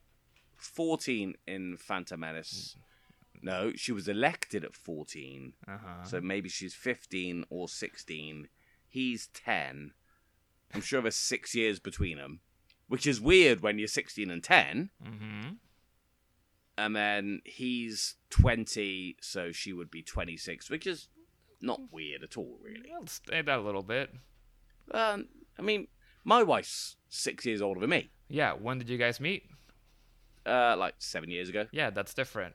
fourteen in Phantom Menace. No, she was elected at 14 Uh-huh. So maybe she's fifteen or sixteen. He's ten. I'm sure there's six years between them, which is weird when you're sixteen and ten. Mm-hmm. And then he's twenty, so she would be twenty six, which is not weird at all, really. I'll stay that a little bit. Um, I mean, my wife's six years older than me. Yeah. When did you guys meet? Uh, like seven years ago. Yeah, that's different.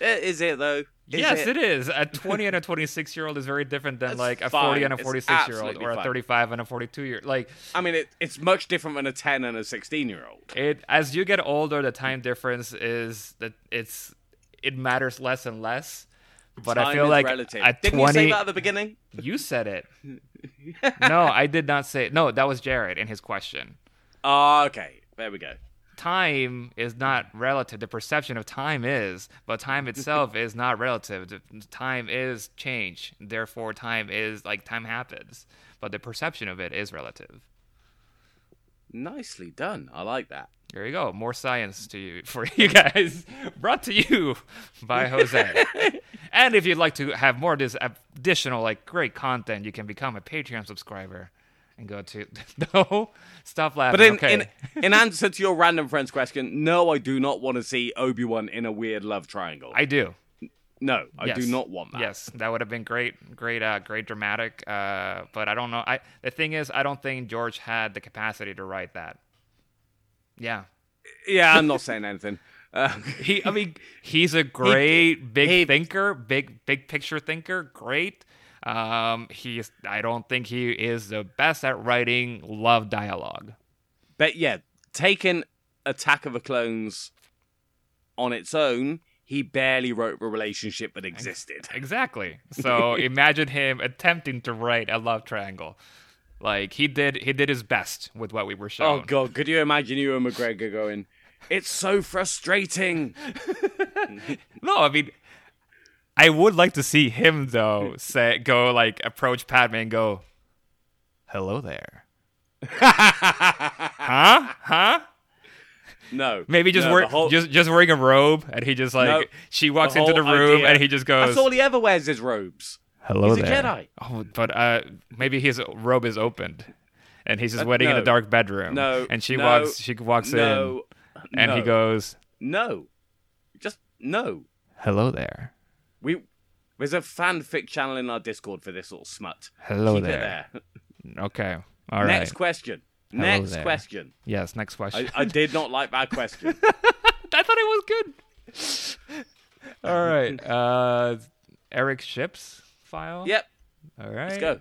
Is it though? Is yes, it is. A 20 and a 26 year old is very different than That's like a fine. 40 and a 46 year old or a fine. 35 and a 42 year. Like I mean, it, it's much different than a ten and a sixteen year old. it as you get older, the time difference is that it's it matters less and less. But I feel like relative. at Didn't 20, you say that at the beginning? You said it. no, I did not say it. No, that was Jared in his question. Oh, okay. There we go. Time is not relative. The perception of time is, but time itself is not relative. Time is change. Therefore, time is like time happens, but the perception of it is relative. Nicely done. I like that. There you go. More science to you for you guys. Brought to you by Jose. and if you'd like to have more of this additional like great content, you can become a Patreon subscriber and go to no stop laughing. But in, okay. in in answer to your random friend's question, no, I do not want to see Obi Wan in a weird love triangle. I do. No, I do not want that. Yes, that would have been great, great, uh, great dramatic. Uh, but I don't know. I the thing is, I don't think George had the capacity to write that. Yeah, Yeah, I'm not saying anything. Uh, he. I mean, he's a great big thinker, big big picture thinker. Great. Um, he's. I don't think he is the best at writing love dialogue. But yeah, taking Attack of the Clones on its own, he barely wrote the relationship that existed. Exactly. So imagine him attempting to write a love triangle. Like he did. He did his best with what we were shown. Oh god, could you imagine Ewan McGregor going? It's so frustrating. No, I mean, I would like to see him though say go like approach Padme and go, "Hello there." huh? Huh? No. Maybe just no, wear whole- just just wearing a robe, and he just like No, she walks the into the room, idea- and he just goes, That's all he ever wears is robes. "Hello He's there." a Jedi. Oh, but uh, maybe his robe is opened, and he's just Uh, waiting in a dark bedroom. No, and she no, walks. She walks no, in, and he goes, No, just no. "Hello there." We there's a fanfic channel in our Discord for this little smut. Hello Keep there. It there. Okay. All right. Next question. Hello Next there. question. Yes, next question. I, I did not like that question. I thought it was good. All right. Uh, Eric Ships file. Yep. All right. Let's go.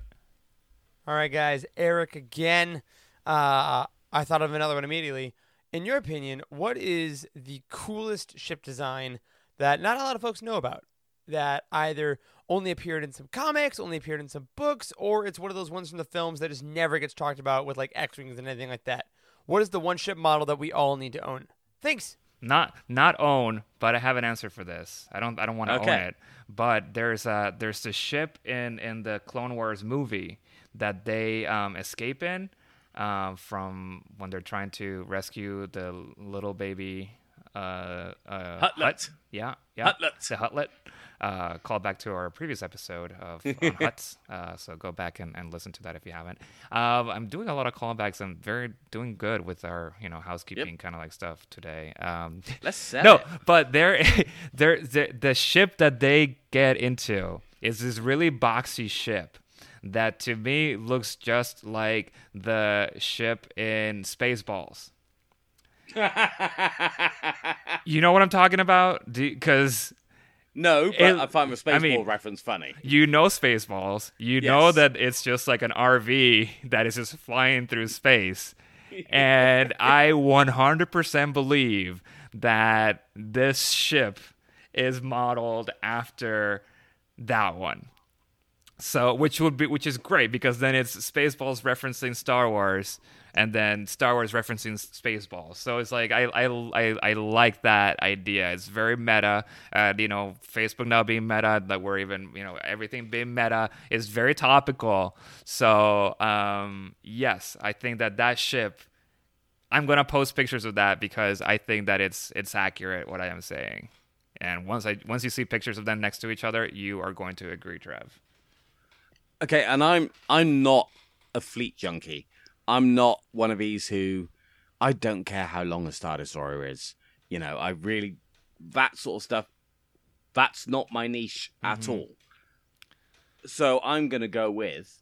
All right, guys. Eric again. Uh, I thought of another one immediately. In your opinion, what is the coolest ship design that not a lot of folks know about? That either only appeared in some comics, only appeared in some books, or it's one of those ones from the films that just never gets talked about with like X Wings and anything like that. What is the one ship model that we all need to own? Thanks. Not not own, but I have an answer for this. I don't I don't want to own Okay. it. But there's a there's the ship in in the Clone Wars movie that they um escape in um from when they're trying to rescue the little baby uh uh Huttlet. Hutt. Yeah, yeah. Huttlet. The Huttlet. Uh, call back to our previous episode of on Hutts. Uh, so go back and, and listen to that if you haven't. Um, I'm doing a lot of callbacks. I'm very doing good with our you know housekeeping kind of like stuff today. Um, Let's no, it. but they're, they're, the the ship that they get into is this really boxy ship that to me looks just like the ship in Spaceballs. you know what I'm talking about? Because No, but I find the Spaceball reference funny. You know Spaceballs. You know that it's just like an RV that is just flying through space. and I 100% believe that this ship is modeled after that one. So, which would be which is great because then it's Spaceballs referencing Star Wars, and then Star Wars referencing Spaceballs. So it's like I I I, I like that idea. It's very meta. Uh, you know, Facebook now being meta, that we're even you know everything being meta is very topical. So um, yes, I think that that ship. I'm gonna post pictures of that because I think that it's it's accurate what I am saying. And once I once you see pictures of them next to each other, you are going to agree, Trev. Okay, and I'm I'm not a fleet junkie. I'm not one of these who I don't care how long a Star Destroyer is. You know, I really that sort of stuff. That's not my niche at Mhm. all. So I'm gonna go with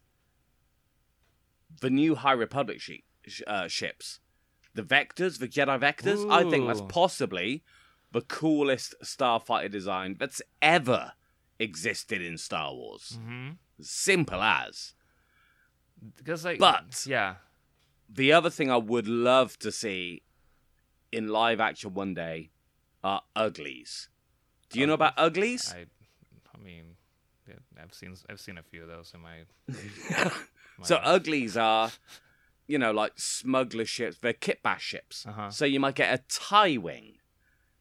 the new High Republic uh, ships, the Vectors, the Jedi Vectors. I think that's possibly the coolest starfighter design that's ever existed in Star Wars. Mm-hmm. Simple as. Because like, But yeah, the other thing I would love to see in live action one day are uglies. Do you know about uglies? I, I mean, yeah, I've seen I've seen a few of those in my. So uglies are, you know, like smuggler ships. They're kit bash ships. Uh-huh. So you might get a tie wing,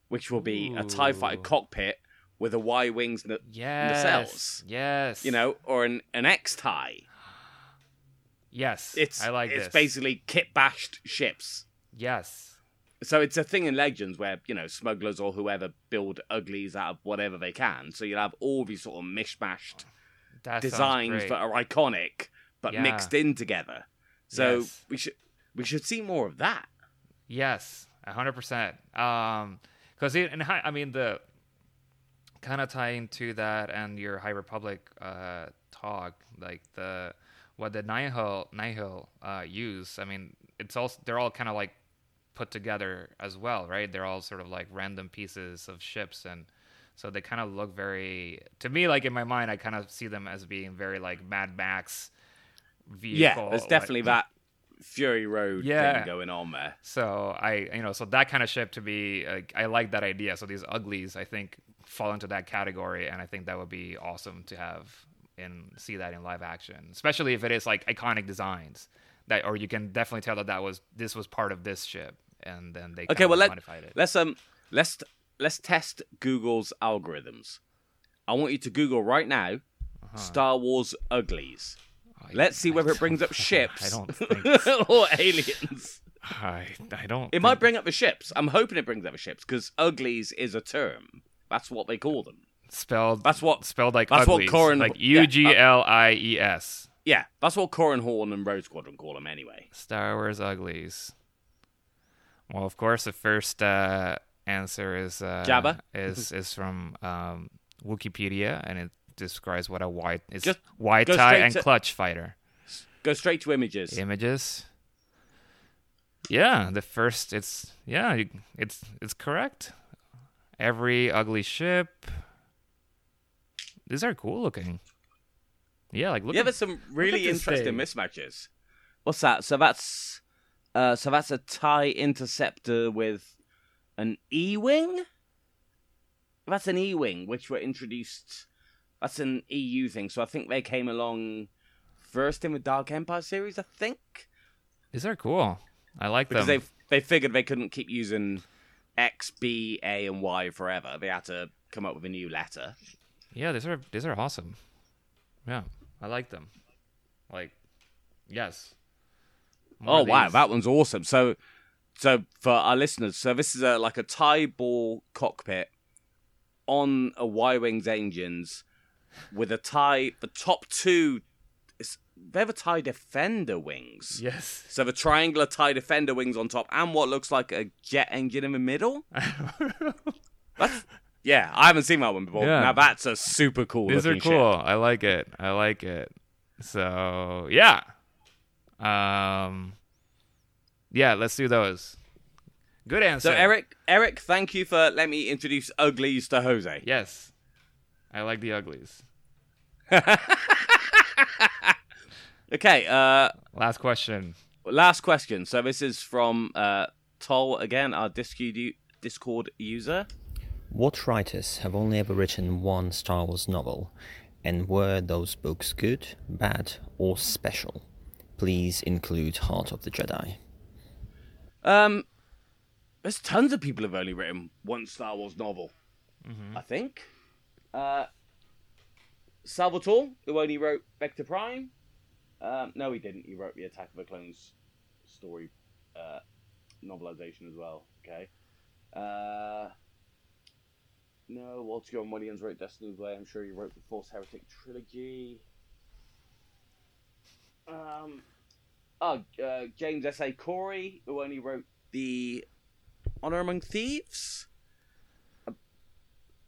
which will be a tie fighter cockpit with a Y wings n- yes, nacelles. yes, You know, or an an X tie. Yes, It's I like it's this. basically kit bashed ships. yes, So it's a thing in Legends where, you know, smugglers or whoever build uglies out of whatever they can. So you'll have all these sort of mishmashed That designs that are iconic but Yeah. mixed in together. So Yes. we should we should see more of that. Yes, a hundred percent. Um, because in high, I mean the kind of tying to that and your High Republic uh talk, like the what the Nihil Nihil uh use. I mean, it's all they're all kind of like put together as well, right? They're all sort of like random pieces of ships and. So they kind of look very, to me, like in my mind, I kind of see them as being very like Mad Max vehicle. yeah, there's like- definitely that Fury Road Yeah. thing going on there. So I, you know, so that kind of ship to be, like, I like that idea. So these uglies, I think, fall into that category, and I think that would be awesome to have and see that in live action, especially if it is like iconic designs that, or you can definitely tell that that was this was part of this ship, and then they Okay, well let, it. let's um let's let's test Google's algorithms. I want you to Google right now Uh-huh. Star Wars uglies. Let's see whether it brings up ships I don't think or aliens. I, I don't. It might bring up the ships. I'm hoping it brings up the ships because uglies is a term. That's what they call them. Spelled. That's what spelled like that's uglies, what Corran like U G L I E S. Yeah, that's what Corran Horn and Rogue Squadron call them anyway. Star Wars uglies. Well, of course, the first uh, answer is uh, Jabba? is is from um, Wikipedia, and it describes what a white is Just white tie and to- clutch fighter. Go straight to images. Images. Yeah, the first. It's yeah, it's it's correct. Every ugly ship. These are cool looking. Yeah, like look. yeah, at- there's some really interesting thing. mismatches. What's that? So that's uh, so that's a tie interceptor with an E-wing. That's an E-wing, which were introduced. That's an EU thing. So I think they came along first in the Dark Empire series. I think These are cool. I like because them. they they figured they couldn't keep using X, B, A, and Y forever. They had to come up with a new letter. Yeah, these are these are awesome. Yeah, I like them. Like, yes. More Oh wow, that one's awesome. So, so for our listeners, so this is a like a tie ball cockpit on a Y Wings engines with a tie. The top two, is, they have a tie defender wings. Yes. So the triangular tie defender wings on top, and what looks like a jet engine in the middle. That's, yeah, I haven't seen that one before. Yeah. Now that's a super cool. These are cool. ship. I like it. I like it. So yeah, um, yeah. Let's do those. Good answer. So Eric, Eric, thank you for letting me introduce Uglies to Jose. Yes, I like the uglies. Okay, uh, Last question. last question. So this is from uh, Toll again, our Discord Discord user. What writers have only ever written one Star Wars novel? And were those books good, bad, or special? Please include Heart of the Jedi. Um, there's tons of people who've only written one Star Wars novel. I think. Uh, Salvatore, who only wrote Vector Prime. Um, no, he didn't. He wrote the Attack of the Clones story uh, novelization as well. Okay. Uh, no, Walter John Williams wrote Destiny's Way. I'm sure he wrote the Force Heretic trilogy. Um, oh, uh, James S. A. Corey, who only wrote the Honor Among Thieves.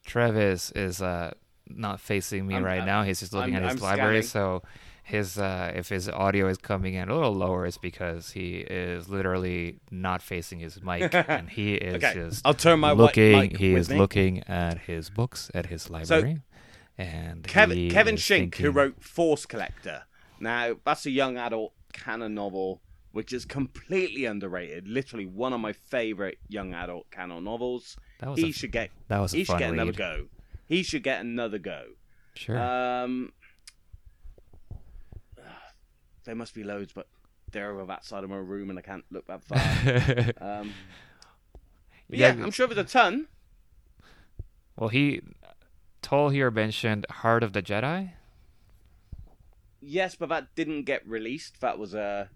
Travis is uh, not facing me I'm- right I'm- now. He's just looking I'm- at his library. scanning. So his uh, if his audio is coming in a little lower, it's because he is literally not facing his mic, and he is Okay, just I'll turn my looking. mic he is me. looking at his books at his library, and Kevin Kevin Shinick, who wrote Force Collector. Now that's a young adult canon novel, which is completely underrated. Literally one of my favorite young adult canon novels. That was he a- should get. that was he should get another go. He should get another go. Sure. Um, there must be loads, but they're over that side of my room, and I can't look that far. um, yeah, Yeah. I'm sure there's a ton. Well, he Toll here mentioned Heart of the Jedi. Yes, but that didn't get released. That was a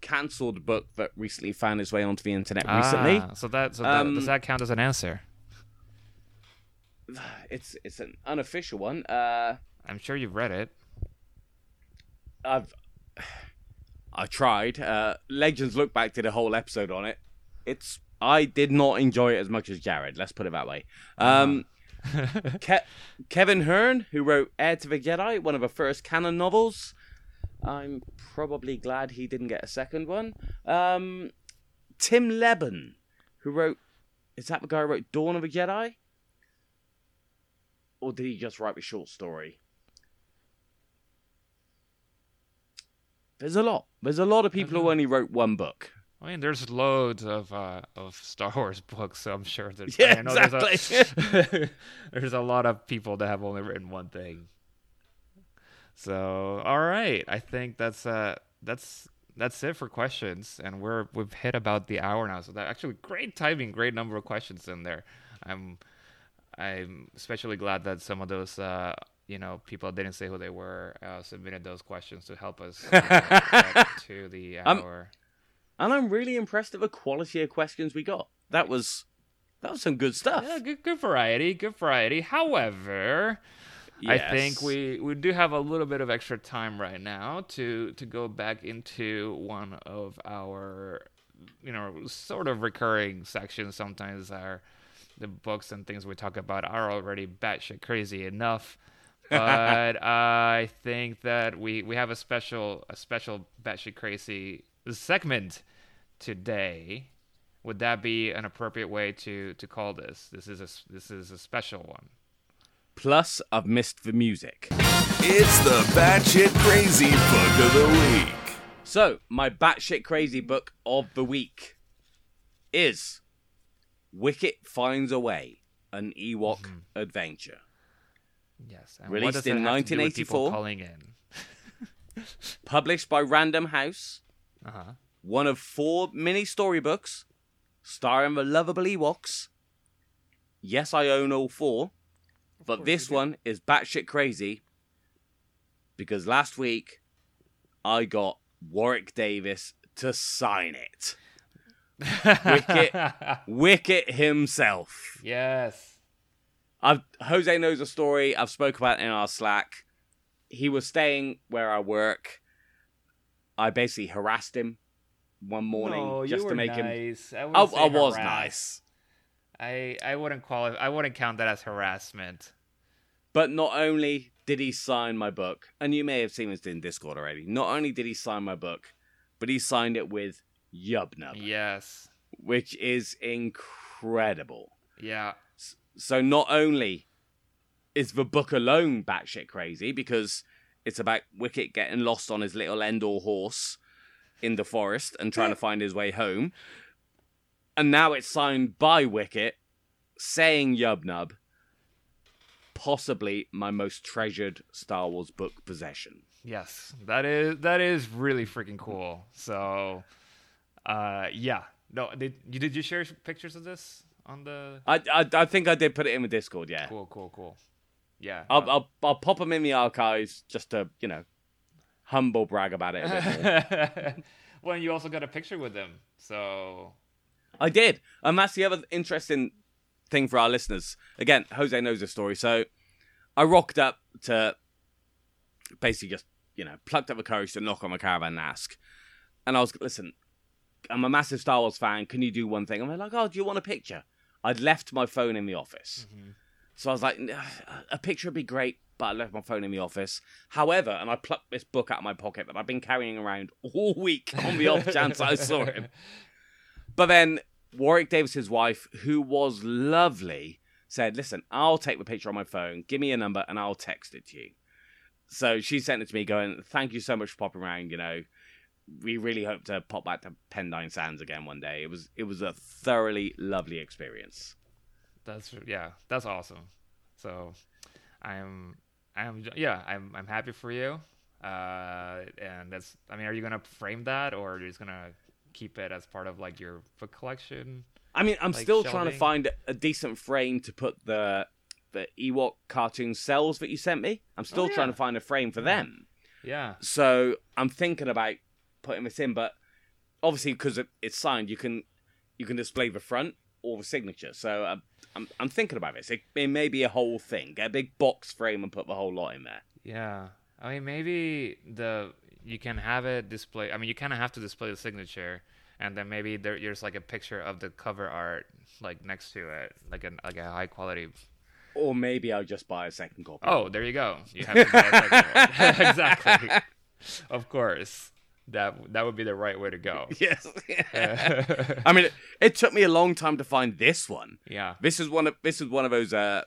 cancelled book that recently found its way onto the internet recently. Ah, so that so Um, does that count as an answer? It's it's an unofficial one. Uh, I'm sure you've read it. I've I tried. Uh, Legends Look Back did a whole episode on it. It's I did not enjoy it as much as Jared. Let's put it that way. Um, Ke- Kevin Hearne, who wrote Heir to the Jedi, one of the first canon novels. I'm probably glad he didn't get a second one. Um, Tim Lebbon, who wrote, is that the guy who wrote Dawn of the Jedi? Or did he just write the short story? There's a lot. There's a lot of people who only wrote one book. I mean, there's loads of uh, of Star Wars books, so I'm sure there's Yeah, I know there's a- exactly. there's a lot of people that have only written one thing. So, all right, I think that's uh that's that's it for questions, and we're we've hit about the hour now. So that actually great timing, great number of questions in there. I'm I'm especially glad that some of those uh you know people didn't say who they were uh, submitted those questions to help us you know, get to the I'm- hour. And I'm really impressed at the quality of questions we got. That was that was some good stuff. Yeah, good, good variety, good variety. However, I think we, we do have a little bit of extra time right now to to go back into one of our you know sort of recurring sections. Sometimes our the books and things we talk about are already batshit crazy enough. But I think that we, we have a special a special batshit crazy segment today. Would that be an appropriate way to, to call this? This is a s- this is a special one. Plus, I've missed the music. It's the Batshit Crazy Book of the Week. So, my batshit crazy book of the week is Wicket Finds a Way, an Ewok Mm-hmm. adventure. Yes, and what Released does in it have to do with people 1984. calling in. Published by Random House. Uh-huh. One of four mini storybooks starring the lovable Ewoks. Yes, I own all four. But this one is batshit crazy because last week I got Warwick Davis to sign it. Wicket, Wicket himself. Yes. I've Jose knows a story. I've spoke about in our Slack. He was staying where I work. I basically harassed him one morning No, just to make nice. Him. wouldn't I, I was nice, I I wouldn't qualify. I wouldn't count that as harassment. but not only did he sign my book, and you may have seen this in Discord already. Not only did he sign my book, but he signed it with Yubnub, Yes. which is incredible. Yeah. So not only is the book alone batshit crazy because it's about Wicket getting lost on his little Endor horse in the forest and trying to find his way home, and now it's signed by Wicket saying Yubnub, possibly my most treasured Star Wars book possession. Yes. That is that is really freaking cool. So, uh, yeah. No, did you did you share pictures of this on the? I, I, I think I did put it in the Discord, yeah. Cool, cool, cool. Yeah. I'll, I'll, I'll pop them in the archives just to, you know, humble brag about it a bit well, and you also got a picture with them. So I did. And that's the other interesting thing for our listeners. Again, Jose knows the story. So I rocked up to basically just, you know, plucked up the courage to knock on my caravan and ask. And I was, listen, I'm a massive Star Wars fan. Can you do one thing? I'm like, oh, do you want a picture? I'd left my phone in the office. Mm-hmm. So I was like, a picture would be great, but I left my phone in the office. However, and I plucked this book out of my pocket that I've been carrying around all week on the off chance I saw him. But then Warwick Davis's wife, who was lovely, said, "Listen, I'll take the picture on my phone. Give me a number, and I'll text it to you." So she sent it to me, going, "Thank you so much for popping around. You know, we really hope to pop back to Pendine Sands again one day. It was it was a thoroughly lovely experience." that's yeah, that's awesome. So I'm I'm yeah, I'm I'm happy for you. Uh, and that's I mean, are you gonna frame that or are you just gonna keep it as part of like your book collection? I mean, I'm Like still trying to find a decent frame to put the the Ewok cartoon cells that you sent me. I'm still Oh, yeah. trying to find a frame for them. Yeah. So I'm thinking about putting this in, but obviously because it's signed, you can you can display the front or the signature. So uh, I'm I'm thinking about this. It, it may be a whole thing. Get a big box frame and put the whole lot in there. Yeah. I mean, maybe the you can have it display. I mean, you kind of have to display the signature, and then maybe there, there's like a picture of the cover art like next to it, like a like a high quality. Or maybe I'll just buy a second copy. Oh, there you go. You have to buy a second one. exactly. Of course, that that would be the right way to go. Yes. I mean, it, it took me a long time to find this one. Yeah. This is one of this is one of those uh,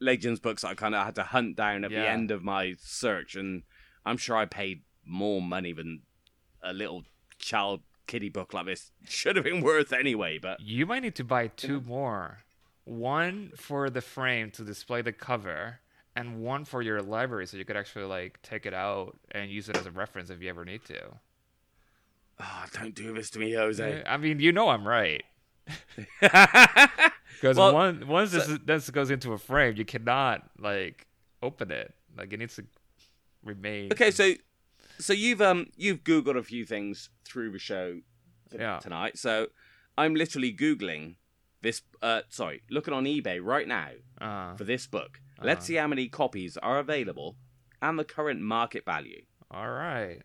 Legends books I kind of had to hunt down at the end of my search, and I'm sure I paid more money than a little child kiddie book like this should have been worth anyway. But You might need to buy two more. One for the frame to display the cover, and one for your library so you could actually like take it out and use it as a reference if you ever need to. oh, don't do this to me, Jose. I mean, you know I'm right. Because Well, one, once this, this goes into a frame, you cannot like open it. Like it needs to remain. Okay, so so you've um you've googled a few things through the show t- Yeah. tonight. So I'm literally googling this. Uh, sorry, looking on eBay right now Uh, for this book. Let's see how many copies are available and the current market value. all right.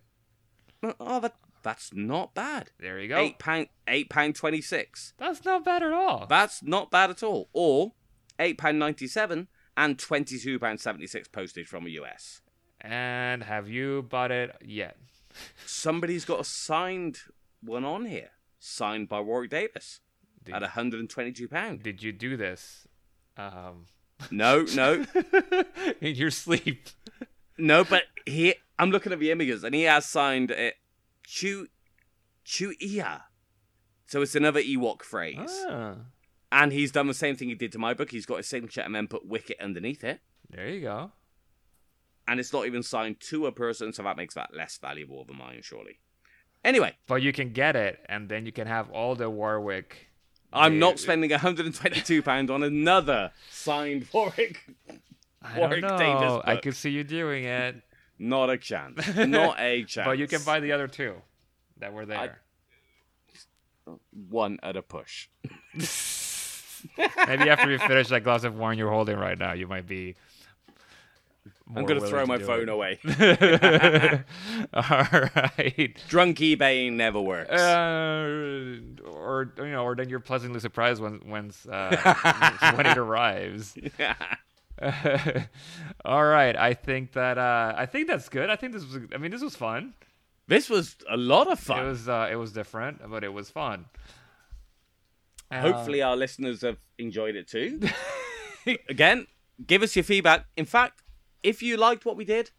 Oh, that that's not bad. There you go. Eight pound, eight pound twenty six. That's not bad at all. That's not bad at all. Or eight pound ninety seven and twenty two pound seventy six postage from the US. And have you bought it yet? Somebody's got a signed one on here, signed by Warwick Davis Did- at one hundred and twenty two pound. Did you do this? Um, No, no, in your sleep. no. But he, I'm looking at the images, and he has signed it. Chu, Chu Ia. So it's another Ewok phrase. Ah, And he's done the same thing he did to my book. He's got his signature and then put Wicket underneath it. there you go. And it's not even signed to a person, so that makes that less valuable than mine, surely. Anyway, But you can get it, and then you can have all the Warwick. I'm not spending £122 on another signed Warwick. I Warwick don't know. Davis I book. could see you doing it. Not a chance. Not a chance. But you can buy the other two that were there. one at a push. maybe after you finish that glass of wine you're holding right now, you might be. I'm gonna throw my phone it. away. All right. Drunk eBaying never works. Uh, or you know, or then you're pleasantly surprised when when uh, when it arrives. All right, I think that uh, I think that's good. I think this was. I mean, this was fun. This was a lot of fun. It was. Uh, it was different, but it was fun. Hopefully, our listeners have enjoyed it too. Again, give us your feedback. In fact, if you liked what we did,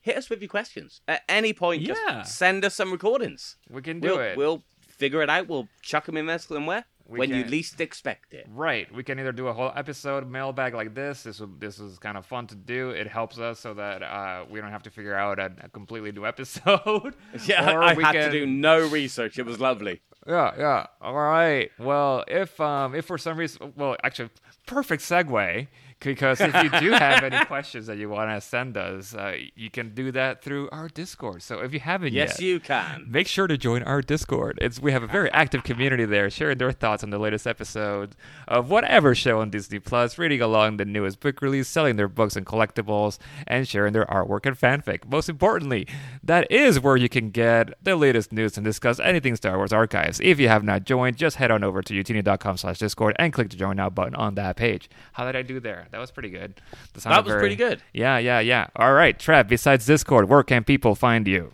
hit us with your questions at any point. just Yeah. send us some recordings. We can do we'll, it. We'll figure it out. We'll chuck them in there somewhere We when you least expect it. Right. We can either do a whole episode mailbag like this. This this is kind of fun to do. It helps us so that uh, we don't have to figure out a, a completely new episode. Yeah, Or I we had can- to do no research. It was lovely. Yeah, yeah. All right. Well, if um if for some reason, well, actually, perfect segue because if you do have any questions that you want to send us, uh, you can do that through our Discord. So if you haven't yet Yes, yet, you can. make sure to join our Discord. It's we have a very active community there, sharing their thoughts on the latest episodes of whatever show on Disney Plus, reading along the newest book release, selling their books and collectibles, and sharing their artwork and fanfic. Most importantly, that is where you can get the latest news and discuss anything Star Wars archives. If you have not joined, just head on over to utini.com slash discord and click the join now button on that page. How did I do there? That was pretty good. sounded That was pretty good. Yeah, yeah, yeah. All right, Trev, besides Discord, where can people find you?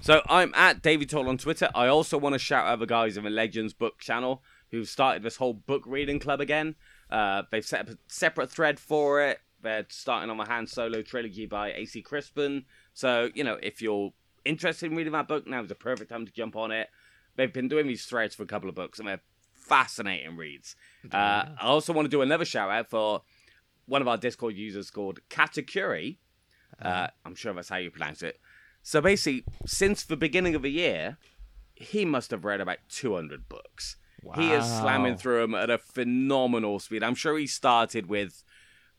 So I'm at David Toll on Twitter. I also want to shout out the guys in the Legends book channel who've started this whole book reading club again. Uh, they've set up a separate thread for it. They're starting on the Han Solo trilogy by A.C. Crispin. So, you know, if you're interested in reading that book, now's the perfect time to jump on it. They've been doing these threads for a couple of books and they're fascinating reads. Uh, I also want to do another shout out for one of our Discord users called Katakuri. Uh, I'm sure that's how you pronounce it. So basically, since the beginning of the year, he must have read about 200 books. He is slamming through them at a phenomenal speed. I'm sure he started with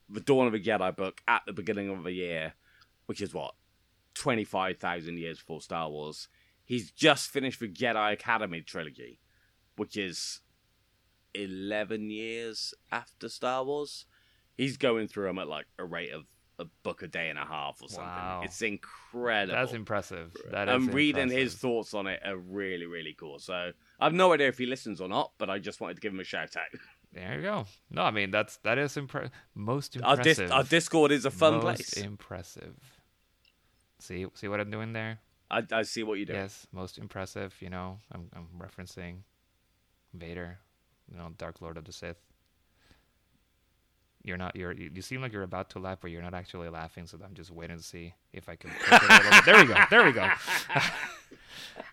the Dawn of the Jedi book at the beginning of the year, which is what 25,000 years before Star Wars. He's just finished the Jedi Academy trilogy, which is 11 years after Star Wars. He's going through them at like a rate of a book a day and a half or something. Wow. It's incredible. That's impressive. That and reading impressive. his thoughts on it are really, really cool. So I've no idea if he listens or not, but I just wanted to give him a shout out. There you go. No, I mean that's that is impre- most Our, dis- impressive. our Discord is a fun most place. Impressive. See, see what I'm doing there. I, I see what you're doing. Yes, most impressive. You know, I'm I'm referencing Vader, you know, Dark Lord of the Sith. You're not. You're. You seem like you're about to laugh, but you're not actually laughing. So I'm just waiting to see if I can. it a bit. There we go. There we go.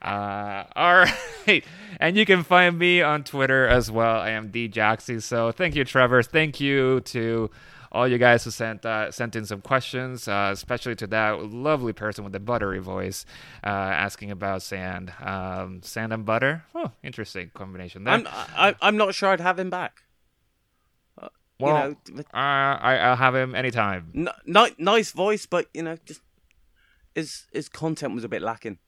Uh, all right. And you can find me on Twitter as well. I am djaxy. So thank you, Trevor. Thank you to all you guys who sent uh, sent in some questions, uh, especially to that lovely person with the buttery voice uh, asking about sand. Um, sand and butter? Oh, interesting combination there. I'm, I, I'm not sure I'd have him back. Well, you know, uh, I, I'll have him anytime. n- nice voice, but you know, just his his content was a bit lacking.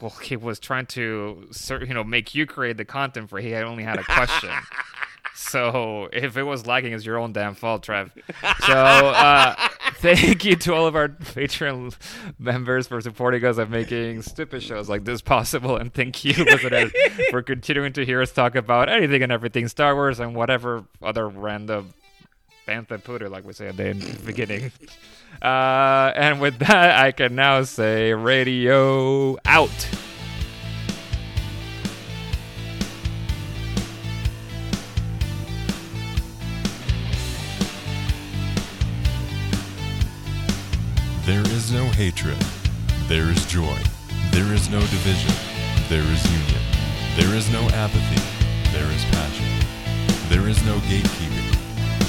Well, he was trying to, you know, make you create the content for. He only had a question. so if it was lagging, it's your own damn fault, Trev. So uh, thank you to all of our Patreon members for supporting us and making stupid shows like this possible, and thank you, listeners, for continuing to hear us talk about anything and everything Star Wars and whatever other random bantha poodoo, like we said in the beginning. Uh, and with that, I can now say radio out. There is no hatred. There is joy. There is no division. There is union. There is no apathy. There is passion. There is no gatekeeping.